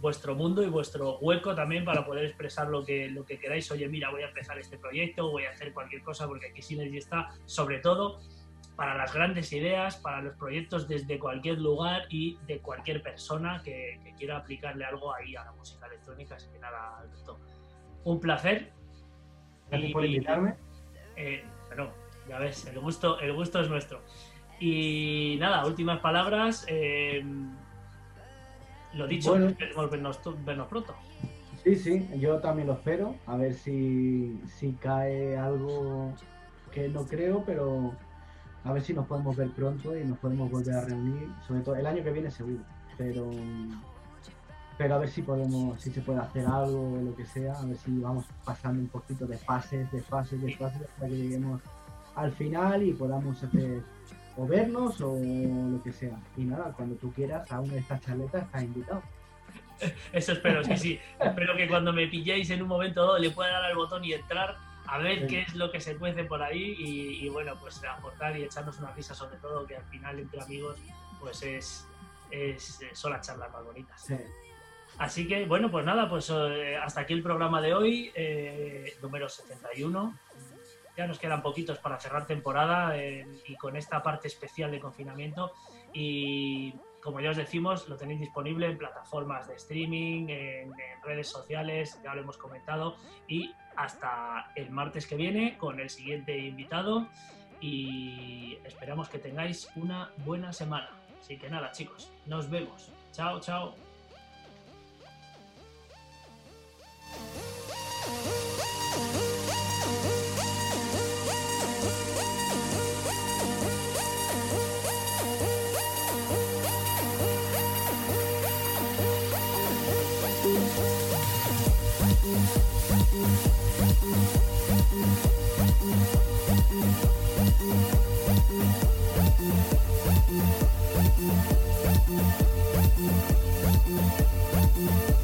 vuestro mundo y vuestro hueco también para poder expresar lo que, lo que queráis. Oye, mira, voy a empezar este proyecto, voy a hacer cualquier cosa, porque aquí Synergy está sobre todo para las grandes ideas, para los proyectos desde cualquier lugar y de cualquier persona que, quiera aplicarle algo ahí a la música electrónica. Así que nada, Alberto, un placer. Gracias por invitarme. Eh, ya ves, el gusto, el gusto es nuestro. Y nada, últimas palabras. Eh, lo dicho, esperemos vernos, pronto. Sí, sí, yo también lo espero. A ver si, si cae algo que no creo, pero a ver si nos podemos ver pronto y nos podemos volver a reunir. Sobre todo el año que viene seguro. Pero pero a ver si podemos, si se puede hacer algo o lo que sea, a ver si vamos pasando un poquito de fases, de fases, de fases, hasta que lleguemos al final y podamos hacer o vernos o lo que sea. Y nada, cuando tú quieras a una de estas charletas estás invitado. Eso espero, sí, sí. espero que cuando me pilléis en un momento le pueda dar al botón y entrar a ver qué es lo que se cuece por ahí y, bueno, pues aportar y echarnos una risa sobre todo, que al final entre amigos pues es, es son las charlas más bonitas. Sí. Así que, bueno, pues nada, pues eh, hasta aquí el programa de hoy, eh, número 71. Ya nos quedan poquitos para cerrar temporada eh, y con esta parte especial de confinamiento. Y como ya os decimos, lo tenéis disponible en plataformas de streaming, en, redes sociales, ya lo hemos comentado. Y hasta el martes que viene con el siguiente invitado. Y esperamos que tengáis una buena semana. Así que nada, chicos, nos vemos. Chao, chao. Thank you.